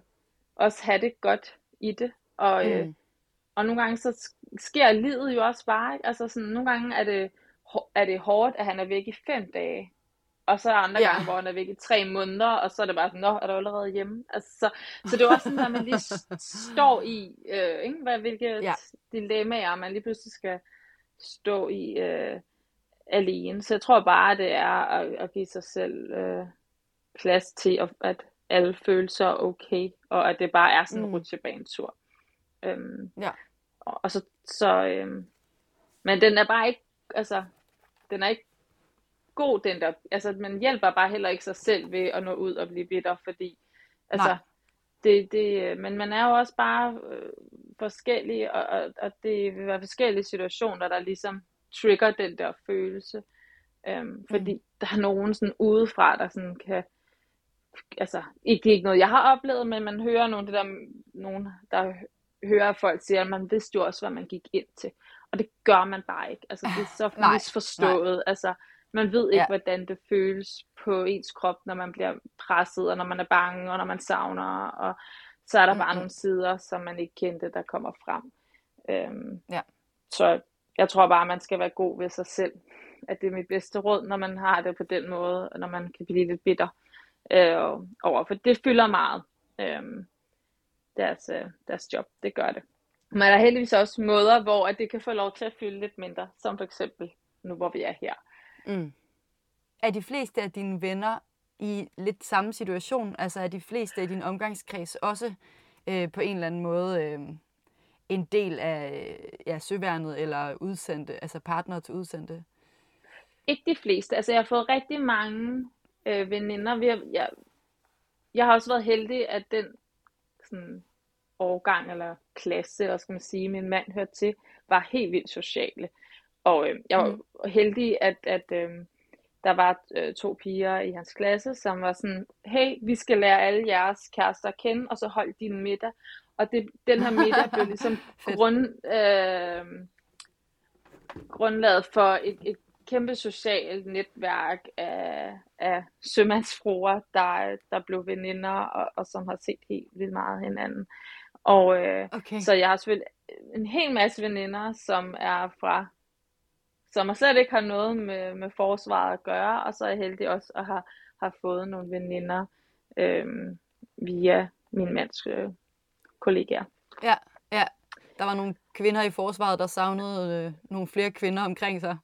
også have det godt i det. Og, øh, Mm. og nogle gange så sk- sker livet jo også bare, ikke? Altså sådan, nogle gange er det, er det hårdt, at han er væk i fem dage. Og så er andre Ja. gange, hvor han er væk i tre måneder, og så er det bare sådan, nå, er du allerede hjemme? Altså, så, så det er også sådan, at man lige står i, øh, ikke? Hvad, hvilke ja. dilemmaer man lige pludselig skal stå i øh, alene. Så jeg tror bare, det er at, at give sig selv øh, plads til, at, at alle følelser er okay, og at det bare er sådan en Mm. rutsjebanetur. Øhm, Ja. og, og så, så øhm, men den er bare ikke, altså, den er ikke god, den der, altså, man hjælper bare heller ikke sig selv ved at nå ud og blive bitter, fordi, altså, Nej. det, det, øh, men man er jo også bare øh, forskellig, og, og, og det vil være forskellige situationer, der ligesom trigger den der følelse. Øhm, fordi Mm. der er nogen sådan udefra, der sådan kan, altså, ikke, det er ikke noget, jeg har oplevet, men man hører nogle, det der, nogen, der hører folk siger, at man vidste jo også, hvad man gik ind til. Og det gør man bare ikke. Altså, det er så misforstået. Altså, man ved ikke, Ja. hvordan det føles på ens krop, når man bliver presset, og når man er bange, og når man savner, og så er der bare Mm-mm. nogle sider, som man ikke kendte, der kommer frem. Øhm, Ja. Så jeg tror bare, man skal være god ved sig selv. At det er mit bedste råd, når man har det på den måde, og når man kan blive lidt bitter øh, over, for det fylder meget øh, deres, øh, deres job, det gør det. Men der er heldigvis også måder, hvor at det kan få lov til at fylde lidt mindre, som for eksempel nu, hvor vi er her. Mm. Er de fleste af dine venner i lidt samme situation? Altså er de fleste af din omgangskreds også øh, på en eller anden måde øh, en del af øh, ja, søværnet eller udsendte, altså partner til udsendte? Ikke de fleste. Altså, jeg har fået rigtig mange øh, veninder. Vi har, jeg, jeg har også været heldig, at den sådan, årgang eller klasse, eller skal man sige, min mand hørte til, var helt vildt sociale. Og øh, jeg var Mm. heldig, at, at øh, der var øh, to piger i hans klasse, som var sådan, hey, vi skal lære alle jeres kærester at kende, og så hold din middag. Og det, den her middag blev ligesom grund, øh, grundlaget for et, et kæmpe socialt netværk af, af sømandsfruer, der, der blev veninder, og, og som har set helt vildt meget hinanden. Og øh, Okay. så jeg har selvfølgelig en hel masse veninder, som er fra, som slet ikke har noget med, med forsvaret at gøre, og så er jeg heldig også at have, have fået nogle veninder øh, via min mands øh, kollegaer. Ja, ja. Der var nogle kvinder i forsvaret, der savnede øh, nogle flere kvinder omkring sig.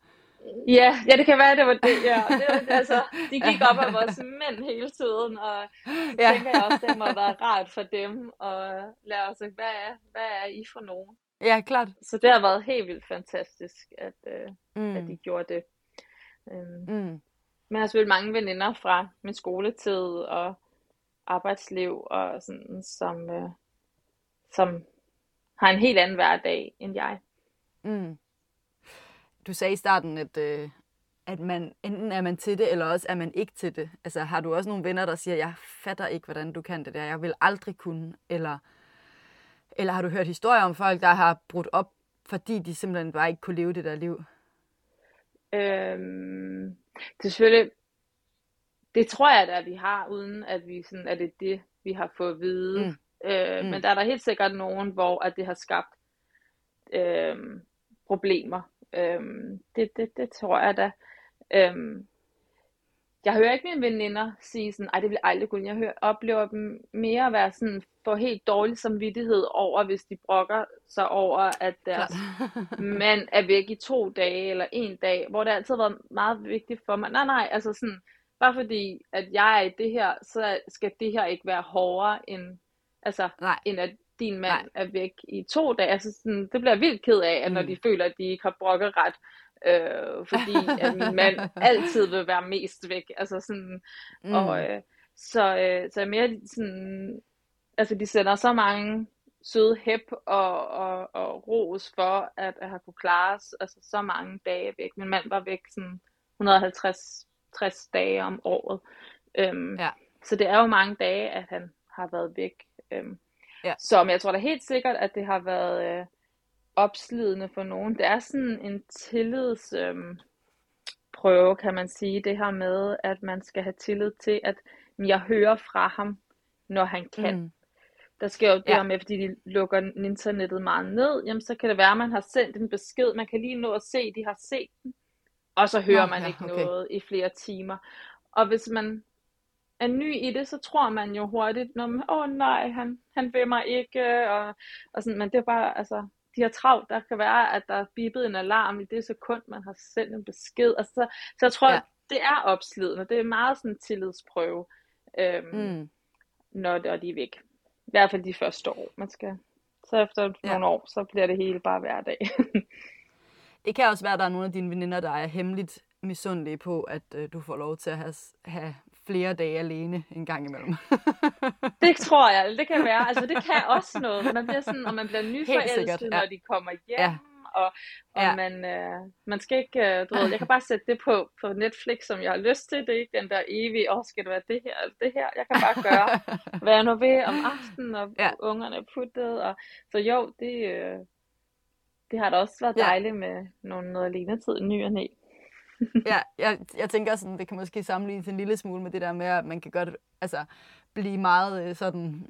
Ja, ja, det kan være, det var det. Ja. Det var, altså, de gik op af vores mænd hele tiden, og så Ja. tænker jeg også, det må have været rart for dem at lære os, hvad er, hvad er I for nogen? Ja, klart. Så det har været helt vildt fantastisk, at, øh, mm. at de gjorde det. Øhm, mm. Men jeg har selvfølgelig mange veninder fra min skoletid og arbejdsliv, og sådan, som, øh, som har en helt anden hverdag end jeg. Mm. Du sagde i starten, at, øh, at man, enten er man til det, eller også er man ikke til det. Altså har du også nogle venner, der siger, jeg fatter ikke, hvordan du kan det der, jeg vil aldrig kunne, eller, eller har du hørt historier om folk, der har brudt op, fordi de simpelthen bare ikke kunne leve det der liv? Øhm, det er selvfølgelig, det tror jeg da, vi har, uden at vi sådan, at det er det, vi har fået at vide. Mm. Øh, mm. Men der er der helt sikkert nogen, hvor at det har skabt øh, problemer. Øh, det, det, det tror jeg da. Øh, jeg hører ikke mine veninder sige sådan, ej det vil aldrig kunne. Jeg hører, oplever dem mere at være sådan, for helt dårlig samvittighed over, hvis de brokker sig over, at deres mand er væk i to dage eller en dag, hvor det altid har været meget vigtigt for mig. Nej, nej, altså sådan, bare fordi, at jeg er i det her, så skal det her ikke være hårdere end Altså, Nej. end at din mand Nej. er væk i to dage. Altså, sådan, det bliver vildt ked af, at når mm. de føler, at de ikke har brokket ret. Øh, fordi at min mand altid vil være mest væk. Altså sådan, mm. og, øh, så, øh, så er mere sådan, altså de sender så mange søde hæb og, og, og ros for, at jeg har kunne klare altså, så mange dage væk. Min mand var væk sådan 150 60 dage om året. Øhm, ja. Så det er jo mange dage, at han har været væk. Øhm, ja. Så men jeg tror da helt sikkert, at det har været øh, opslidende for nogen. Det er sådan en tillids... Øh, prøve, kan man sige, det her med, at man skal have tillid til, at jeg hører fra ham, når han kan. Mm. Der sker jo det ja. med, fordi de lukker internettet meget ned, jamen så kan det være, at man har sendt en besked, man kan lige nå at se, de har set den, og så hører Nå, man ja, ikke okay. noget i flere timer. Og hvis man er ny i det, så tror man jo hurtigt, åh nej, han, han vil mig ikke, og, og sådan, men det er bare, altså, de har travlt, der kan være, at der er bippet en alarm i det sekund, man har sendt en besked, altså, så, så jeg tror, ja. det er opslidende, det er meget sådan en tillidsprøve, øhm, mm. når, når de er væk. I hvert fald de første år, man skal, så efter ja. nogle år, så bliver det hele bare hverdag. det kan også være, at der er nogle af dine veninder, der er hemmeligt misundelige på, at øh, du får lov til at have, have flere dage alene en gang imellem. det tror jeg, det kan være. Altså det kan også noget. Man bliver sådan, og man bliver nyforelsket, ja. når de kommer hjem. Ja. Og, og ja. man, øh, man skal ikke, øh, du ved, jeg kan bare sætte det på, på Netflix, som jeg har lyst til. Det er ikke den der evige, åh, oh, skal det være det her eller det her. Jeg kan bare gøre, hvad jeg nu vil om aftenen, og ja. ungerne er puttet. Og, så jo, det, øh, det har da også været dejligt ja. med nogle, noget alene tid, ny og næ ja, jeg, jeg tænker sådan, det kan måske sammenlignes en lille smule med det der med, at man kan godt altså, blive meget øh, sådan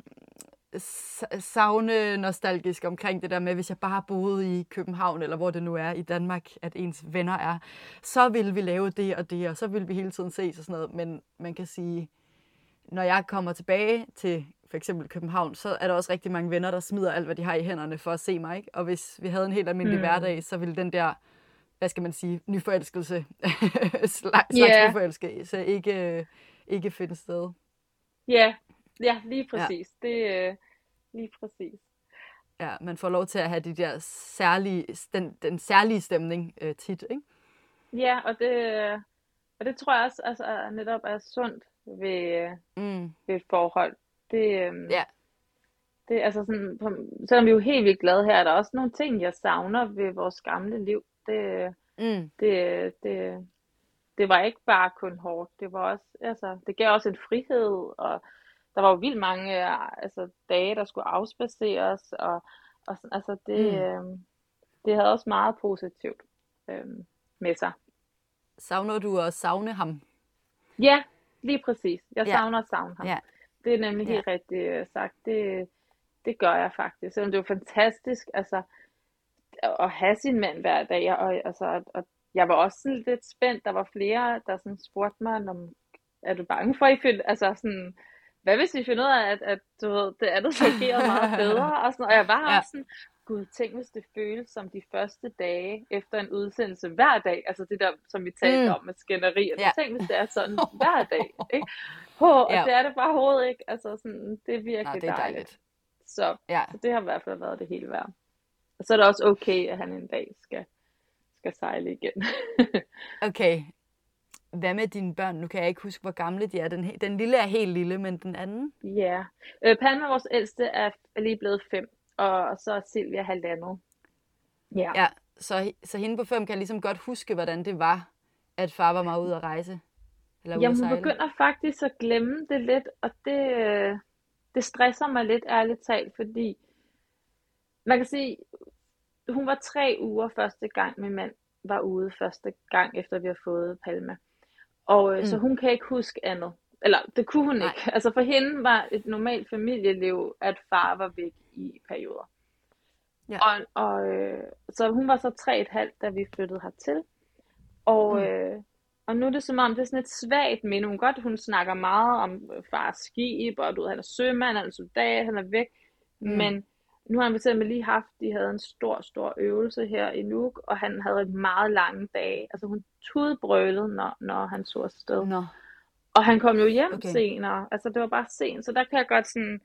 savne nostalgisk omkring det der med, hvis jeg bare boede i København, eller hvor det nu er i Danmark, at ens venner er, så vil vi lave det og det, og så vil vi hele tiden ses og sådan noget. Men man kan sige, når jeg kommer tilbage til for eksempel København, så er der også rigtig mange venner, der smider alt, hvad de har i hænderne for at se mig. Ikke? Og hvis vi havde en helt almindelig mm. hverdag, så ville den der hvad skal man sige, nyforelskelse, slags yeah. nyforelskelse, ikke, ikke finde sted. Ja, ja lige præcis. Ja. Det øh, lige præcis. Ja, man får lov til at have de der særlige, den, den særlige stemning øh, tit, ikke? Ja, og det, og det tror jeg også altså, netop er sundt ved, mm. ved et forhold. Det, øh, ja. det altså sådan, selvom vi er jo helt vildt glade her, er der også nogle ting, jeg savner ved vores gamle liv. Det, mm. det, det, det var ikke bare kun hårdt. Det var også, altså, det gav også en frihed, og der var jo vildt mange altså, dage, der skulle afspaceres, og, og altså, det, mm. øh, det havde også meget positivt øh, med sig. Savner du at savne ham? Ja, lige præcis. Jeg ja. savner at savne ham. Ja. Det er nemlig ja. helt rigtigt øh, sagt. Det, det gør jeg faktisk. Selvom det var fantastisk. Altså, at have sin mand hver dag, og, altså, og jeg var også sådan lidt spændt, der var flere, der sådan spurgte mig, om, er du bange for, at I find, altså sådan, hvad hvis vi finder ud af, at, at du ved, det andet fungerer meget bedre, og, sådan, og jeg var ja. også sådan, gud, tænk hvis det føles som de første dage efter en udsendelse hver dag, altså det der, som vi talte mm. om med skænderi, altså, ja. tænk hvis det er sådan hver dag, ikke? Oh, og ja. det er det bare hovedet ikke, altså sådan, det er virkelig Nå, det er dejligt. dejligt. Så, ja. så det har i hvert fald været det hele værd. Og så er det også okay, at han en dag skal, skal sejle igen. okay. Hvad med dine børn? Nu kan jeg ikke huske, hvor gamle de er. Den, den lille er helt lille, men den anden? Ja. Øh, Palma, vores ældste, er lige blevet fem, og så er Silvia halvandet. Ja. ja så, så hende på fem kan ligesom godt huske, hvordan det var, at far var meget ude at rejse? Eller Jamen, hun begynder faktisk at glemme det lidt, og det, øh, det stresser mig lidt, ærligt talt, fordi man kan sige, hun var tre uger første gang, min mand var ude første gang, efter vi har fået Palma. Og øh, mm. så hun kan ikke huske andet. Eller det kunne hun Nej. ikke. Altså for hende var et normalt familieliv, at far var væk i perioder. Ja. Og, og øh, så hun var så tre et halvt, da vi flyttede hertil. Og, mm. øh, og nu er det som om, det er sådan et svagt minde. Hun godt, hun snakker meget om fars skib, og du ved, han er sømand, han er soldat, han er væk. Mm. Men nu har han eksempel lige haft, de havde en stor, stor øvelse her i Nuuk, og han havde en meget lange dag. Altså hun tudbrølede, når, når han så afsted. Nå. Og han kom jo hjem okay. senere. Altså det var bare sent, så der kan jeg godt sådan,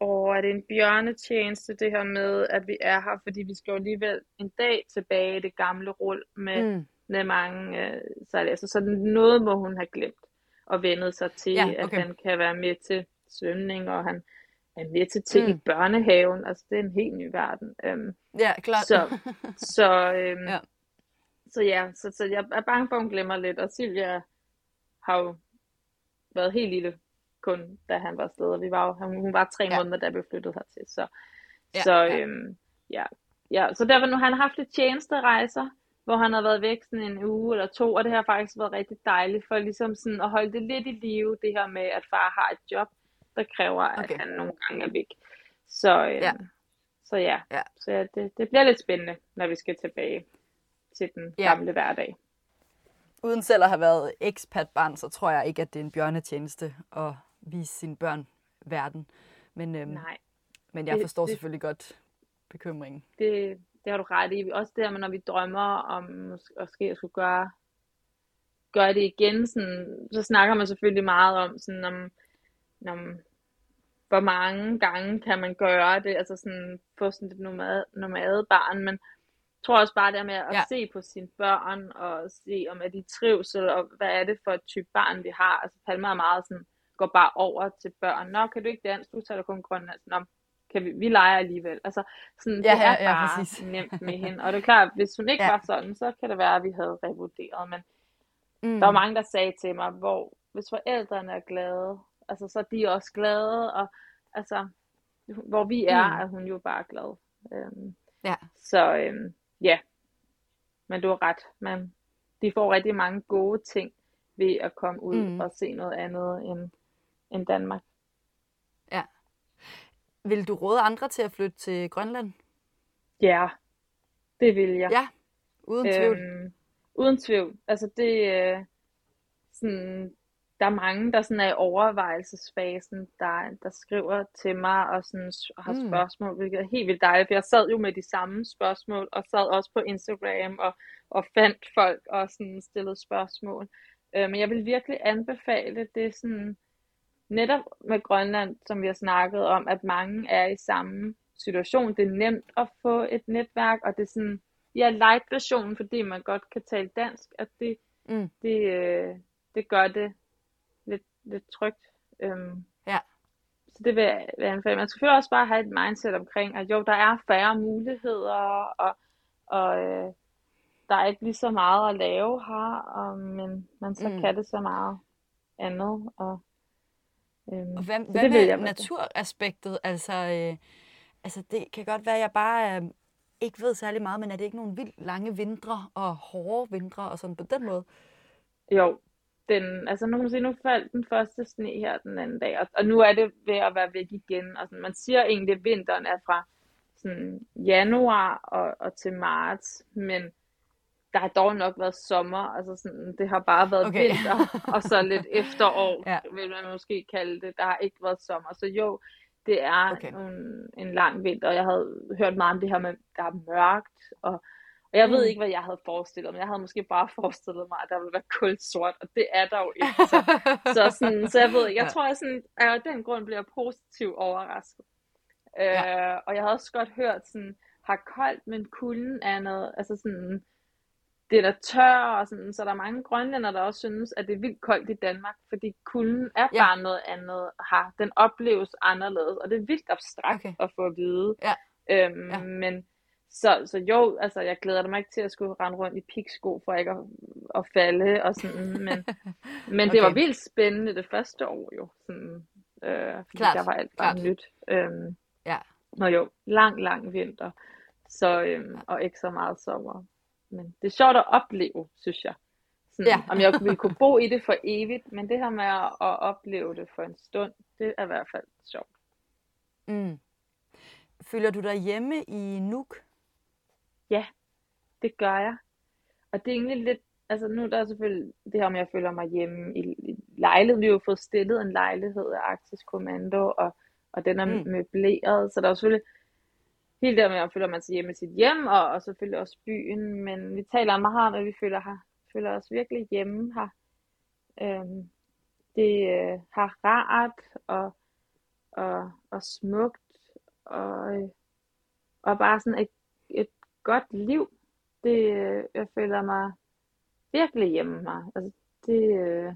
åh, er det en bjørnetjeneste det her med, at vi er her, fordi vi skal jo alligevel en dag tilbage i det gamle rull med, mm. med mange øh, altså, Så noget må hun have glemt og vendet sig til, ja, okay. at han kan være med til svømning, og han er med til ting mm. i børnehaven. Altså, det er en helt ny verden. Um, ja, klart. Så, så, um, ja. så ja, så, så jeg er bange for, at hun glemmer lidt. Og Silvia har jo været helt lille kun, da han var afsted. Og vi var jo, hun var tre ja. måneder, da vi flyttede hertil. Så, ja, så ja. Øhm, ja. ja. Så derfor nu han har haft lidt tjenesterejser, hvor han har været væk sådan en uge eller to, og det har faktisk været rigtig dejligt for ligesom sådan at holde det lidt i live, det her med, at far har et job, der kræver, okay. at han nogle gange er væk. Så, øh, ja. så ja, ja. så ja, det, det bliver lidt spændende, når vi skal tilbage til den ja. gamle hverdag. Uden selv at have været ekspat-barn, så tror jeg ikke, at det er en bjørnetjeneste at vise sine børn verden. Men, øhm, Nej. men jeg forstår det, selvfølgelig godt bekymringen. Det, det har du ret i. Også det her, når vi drømmer om måske at skulle gøre, gøre det igen, sådan, så snakker man selvfølgelig meget om, sådan, om, om hvor mange gange kan man gøre det, altså sådan få sådan et nomad, nomade barn, men jeg tror også bare det med at ja. se på sine børn, og se om er de trivsel, og hvad er det for et type barn, vi har. Altså Palma er meget sådan, går bare over til børn. Nå, kan du ikke dansk? Du taler kun grønlandsk. Nå, kan vi, vi leger alligevel. Altså, sådan, ja, det er ja, bare præcis. nemt med hende. Og det er klart, hvis hun ikke ja. var sådan, så kan det være, at vi havde revurderet. Men mm. der var mange, der sagde til mig, hvor hvis forældrene er glade, altså, så er de også glade. Og altså, hvor vi er, mm. er hun jo bare glad. Øhm, ja. Så øhm, ja, men du har ret. Man, de får rigtig mange gode ting ved at komme ud mm. og se noget andet end, end Danmark. Ja. Vil du råde andre til at flytte til Grønland? Ja, det vil jeg. Ja, uden tvivl. Øhm, uden tvivl. Altså det, øh, sådan, der er mange, der sådan er i overvejelsesfasen, der, der skriver til mig og sådan har mm. spørgsmål, hvilket er helt vildt dejligt, for jeg sad jo med de samme spørgsmål, og sad også på Instagram og, og fandt folk og sådan stillede spørgsmål. Øh, men jeg vil virkelig anbefale det sådan, netop med Grønland, som vi har snakket om, at mange er i samme situation. Det er nemt at få et netværk, og det er sådan, ja, light versionen, fordi man godt kan tale dansk, at det, mm. det, øh, det gør det lidt, trygt. Øhm, ja. Så det vil jeg, vil jeg anbefale. Man skal selvfølgelig også bare have et mindset omkring, at jo, der er færre muligheder, og, og øh, der er ikke lige så meget at lave her, og, men, men så mm. kan det så meget andet. Og, øhm, og hvad, hvad det med jeg naturaspektet? Altså, øh, altså, det kan godt være, at jeg bare øh, ikke ved særlig meget, men er det ikke nogle vildt lange vintre og hårde vintre og sådan på den måde? Jo, den, altså nu kan man sige, nu faldt den første sne her den anden dag, og, og nu er det ved at være væk igen. Og sådan, man siger egentlig, at vinteren er fra sådan januar og, og til marts, men der har dog nok været sommer, altså sådan, det har bare været okay. vinter, og så lidt efterår, ja. vil man måske kalde det. Der har ikke været sommer, så jo, det er okay. en, en lang vinter, og jeg havde hørt meget om det her med, der er mørkt, og, og jeg mm. ved ikke, hvad jeg havde forestillet mig. Jeg havde måske bare forestillet mig, at der ville være kuldt sort, og det er der jo ikke. Så, så, sådan, så jeg ved ikke, jeg tror, at, sådan, at af den grund bliver jeg positivt overrasket. Ja. Øh, og jeg havde også godt hørt sådan, har koldt, men kulden er noget, altså sådan, det er der tør, og sådan, så der er mange grønlænder, der også synes, at det er vildt koldt i Danmark, fordi kulden er Ja. bare noget andet her. Den opleves anderledes, og det er vildt abstrakt Okay. at få at vide. Ja. Øhm, Ja. Men så, så jo, altså jeg glæder mig ikke til at skulle rende rundt i piksko for ikke at, at falde og sådan, men, men det var Okay. vildt spændende det første år jo, sådan, øh, fordi Klart, der var alt bare klart. nyt. Øhm, Ja. og jo, lang, lang vinter, så, øhm, og ikke så meget sommer. Men det er sjovt at opleve, synes jeg. Sådan, Ja. Om jeg ville kunne bo i det for evigt, men det her med at, at opleve det for en stund, det er i hvert fald sjovt. Mm. Føler du dig hjemme i Nuuk? Ja, det gør jeg. Og det er egentlig lidt, altså nu er der selvfølgelig det her, om jeg føler mig hjemme i, i lejligheden. Vi har jo fået stillet en lejlighed af Arktisk Kommando, og, og den er Mm. møbleret, så der er selvfølgelig helt det med, at føler man sig hjemme i sit hjem, og, og selvfølgelig også byen, men vi taler meget om, at vi føler, her, føler os virkelig hjemme her. Øhm, det øh, har rart og, og, og smukt, og, øh, og bare sådan et, et godt liv. Det, øh, jeg føler mig virkelig hjemme her. Altså, det, øh,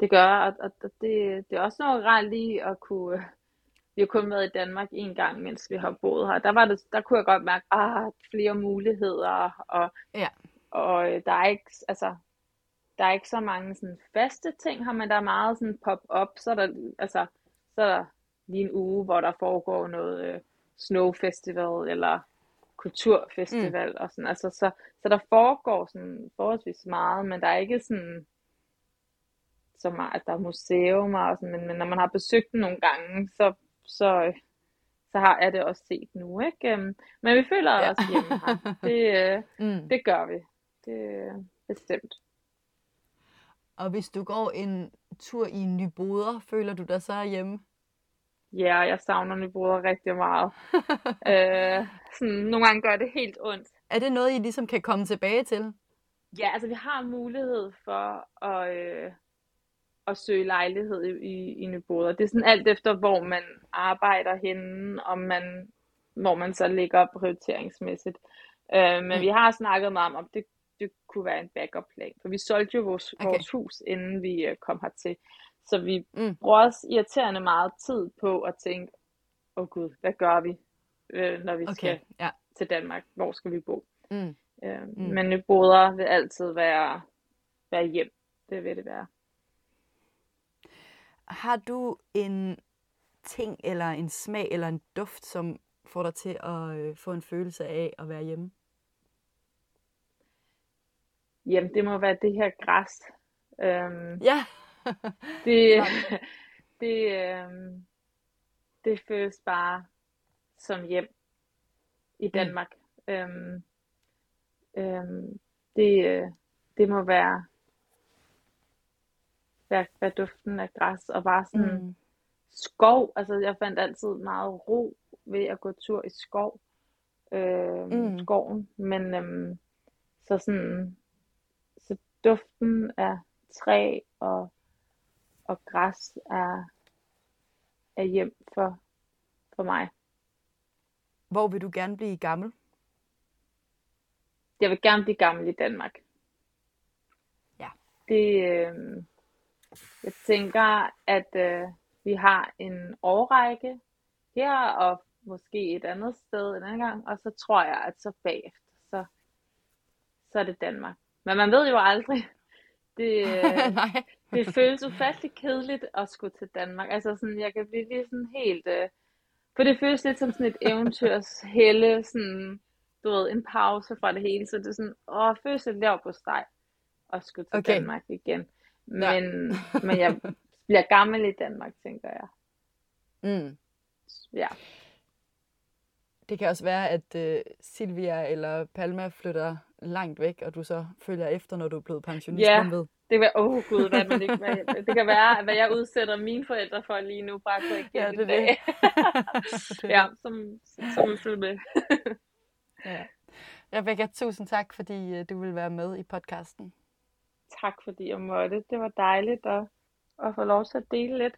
det gør, og, og og det, det er også noget rart lige at kunne... øh, Vi har kun været i Danmark en gang, mens vi har boet her. Der, var det, der kunne jeg godt mærke, ah, flere muligheder, og, Ja. og der er ikke, altså, der er ikke så mange sådan faste ting her, men der er meget sådan pop-up, så er der, altså, så er der lige en uge, hvor der foregår noget øh, snow festival, eller kulturfestival, mm. og sådan, altså, så, så der foregår sådan forholdsvis meget, men der er ikke sådan, så meget, at der er museum og sådan, men, men når man har besøgt den nogle gange, så, så, øh, så har jeg det også set nu, ikke? Øhm, Men vi føler Ja. os hjemme her. Det, øh, Mm. det gør vi. Det er bestemt. Og hvis du går en tur i Nyboder, føler du dig så hjemme? Ja, jeg savner Nyboder rigtig meget. øh, sådan, nogle gange gør det helt ondt. Er det noget, I ligesom kan komme tilbage til? Ja, altså vi har mulighed for at, øh, at søge lejlighed i, i, i Nyboder. Det er sådan alt efter, hvor man arbejder henne, og man, hvor man så ligger prioriteringsmæssigt. Øh, men Mm. vi har snakket meget om, om det, det kunne være en backup plan. For vi solgte jo vores, Okay. vores hus, inden vi øh, kom hertil. Så vi Mm. bruger også irriterende meget tid på at tænke, åh oh gud, hvad gør vi, øh, når vi Okay, skal ja. til Danmark? Hvor skal vi bo? Mm. Øh, Mm. Men Nyboder vil altid være, være hjem. Det vil det være. Har du en ting, eller en smag, eller en duft, som får dig til at øh, få en følelse af at være hjemme? Jamen, det må være det her græs. Øhm, Ja. det, det, øhm, det føles bare som hjem i Danmark. Mm. Øhm, øhm, det, øh, det må være, være, være duften af græs, og bare sådan Mm. skov. Altså, jeg fandt altid meget ro ved at gå tur i skov. Øh, Mm. mm. skoven. Men øhm, så sådan, så duften af træ og, og græs er, er hjem for, for mig. Hvor vil du gerne blive gammel? Jeg vil gerne blive gammel i Danmark. Ja. Det, øh, jeg tænker, at øh, vi har en årrække her, og måske et andet sted en anden gang, og så tror jeg, at så bagefter, så, så er det Danmark. Men man ved jo aldrig. Det, øh, Nej. Det føles ufattelig kedeligt at skulle til Danmark. Altså sådan, jeg kan blive lige sådan helt... Øh, for det føles lidt som sådan et eventyrs helle, sådan, du ved, en pause fra det hele. Så det er sådan, åh, føles lidt lav på steg at skulle til Okay. Danmark igen. Ja. Men, men jeg bliver gammel i Danmark, tænker jeg. Mm. Ja, Det kan også være, at øh, Silvia eller Palma flytter langt væk, og du så følger efter, når du er blevet pensionist. Ja. Ved? Det var, åh oh, gud, hvad man ikke, hvad, det kan være, hvad jeg udsætter mine forældre for lige nu, bare gå igennem Ja, det er en det. ja, som, som vil følge ja. Rebecca, tusind tak, fordi øh, du vil være med i podcasten. Tak fordi jeg måtte. Det var dejligt at, at få lov til at dele lidt.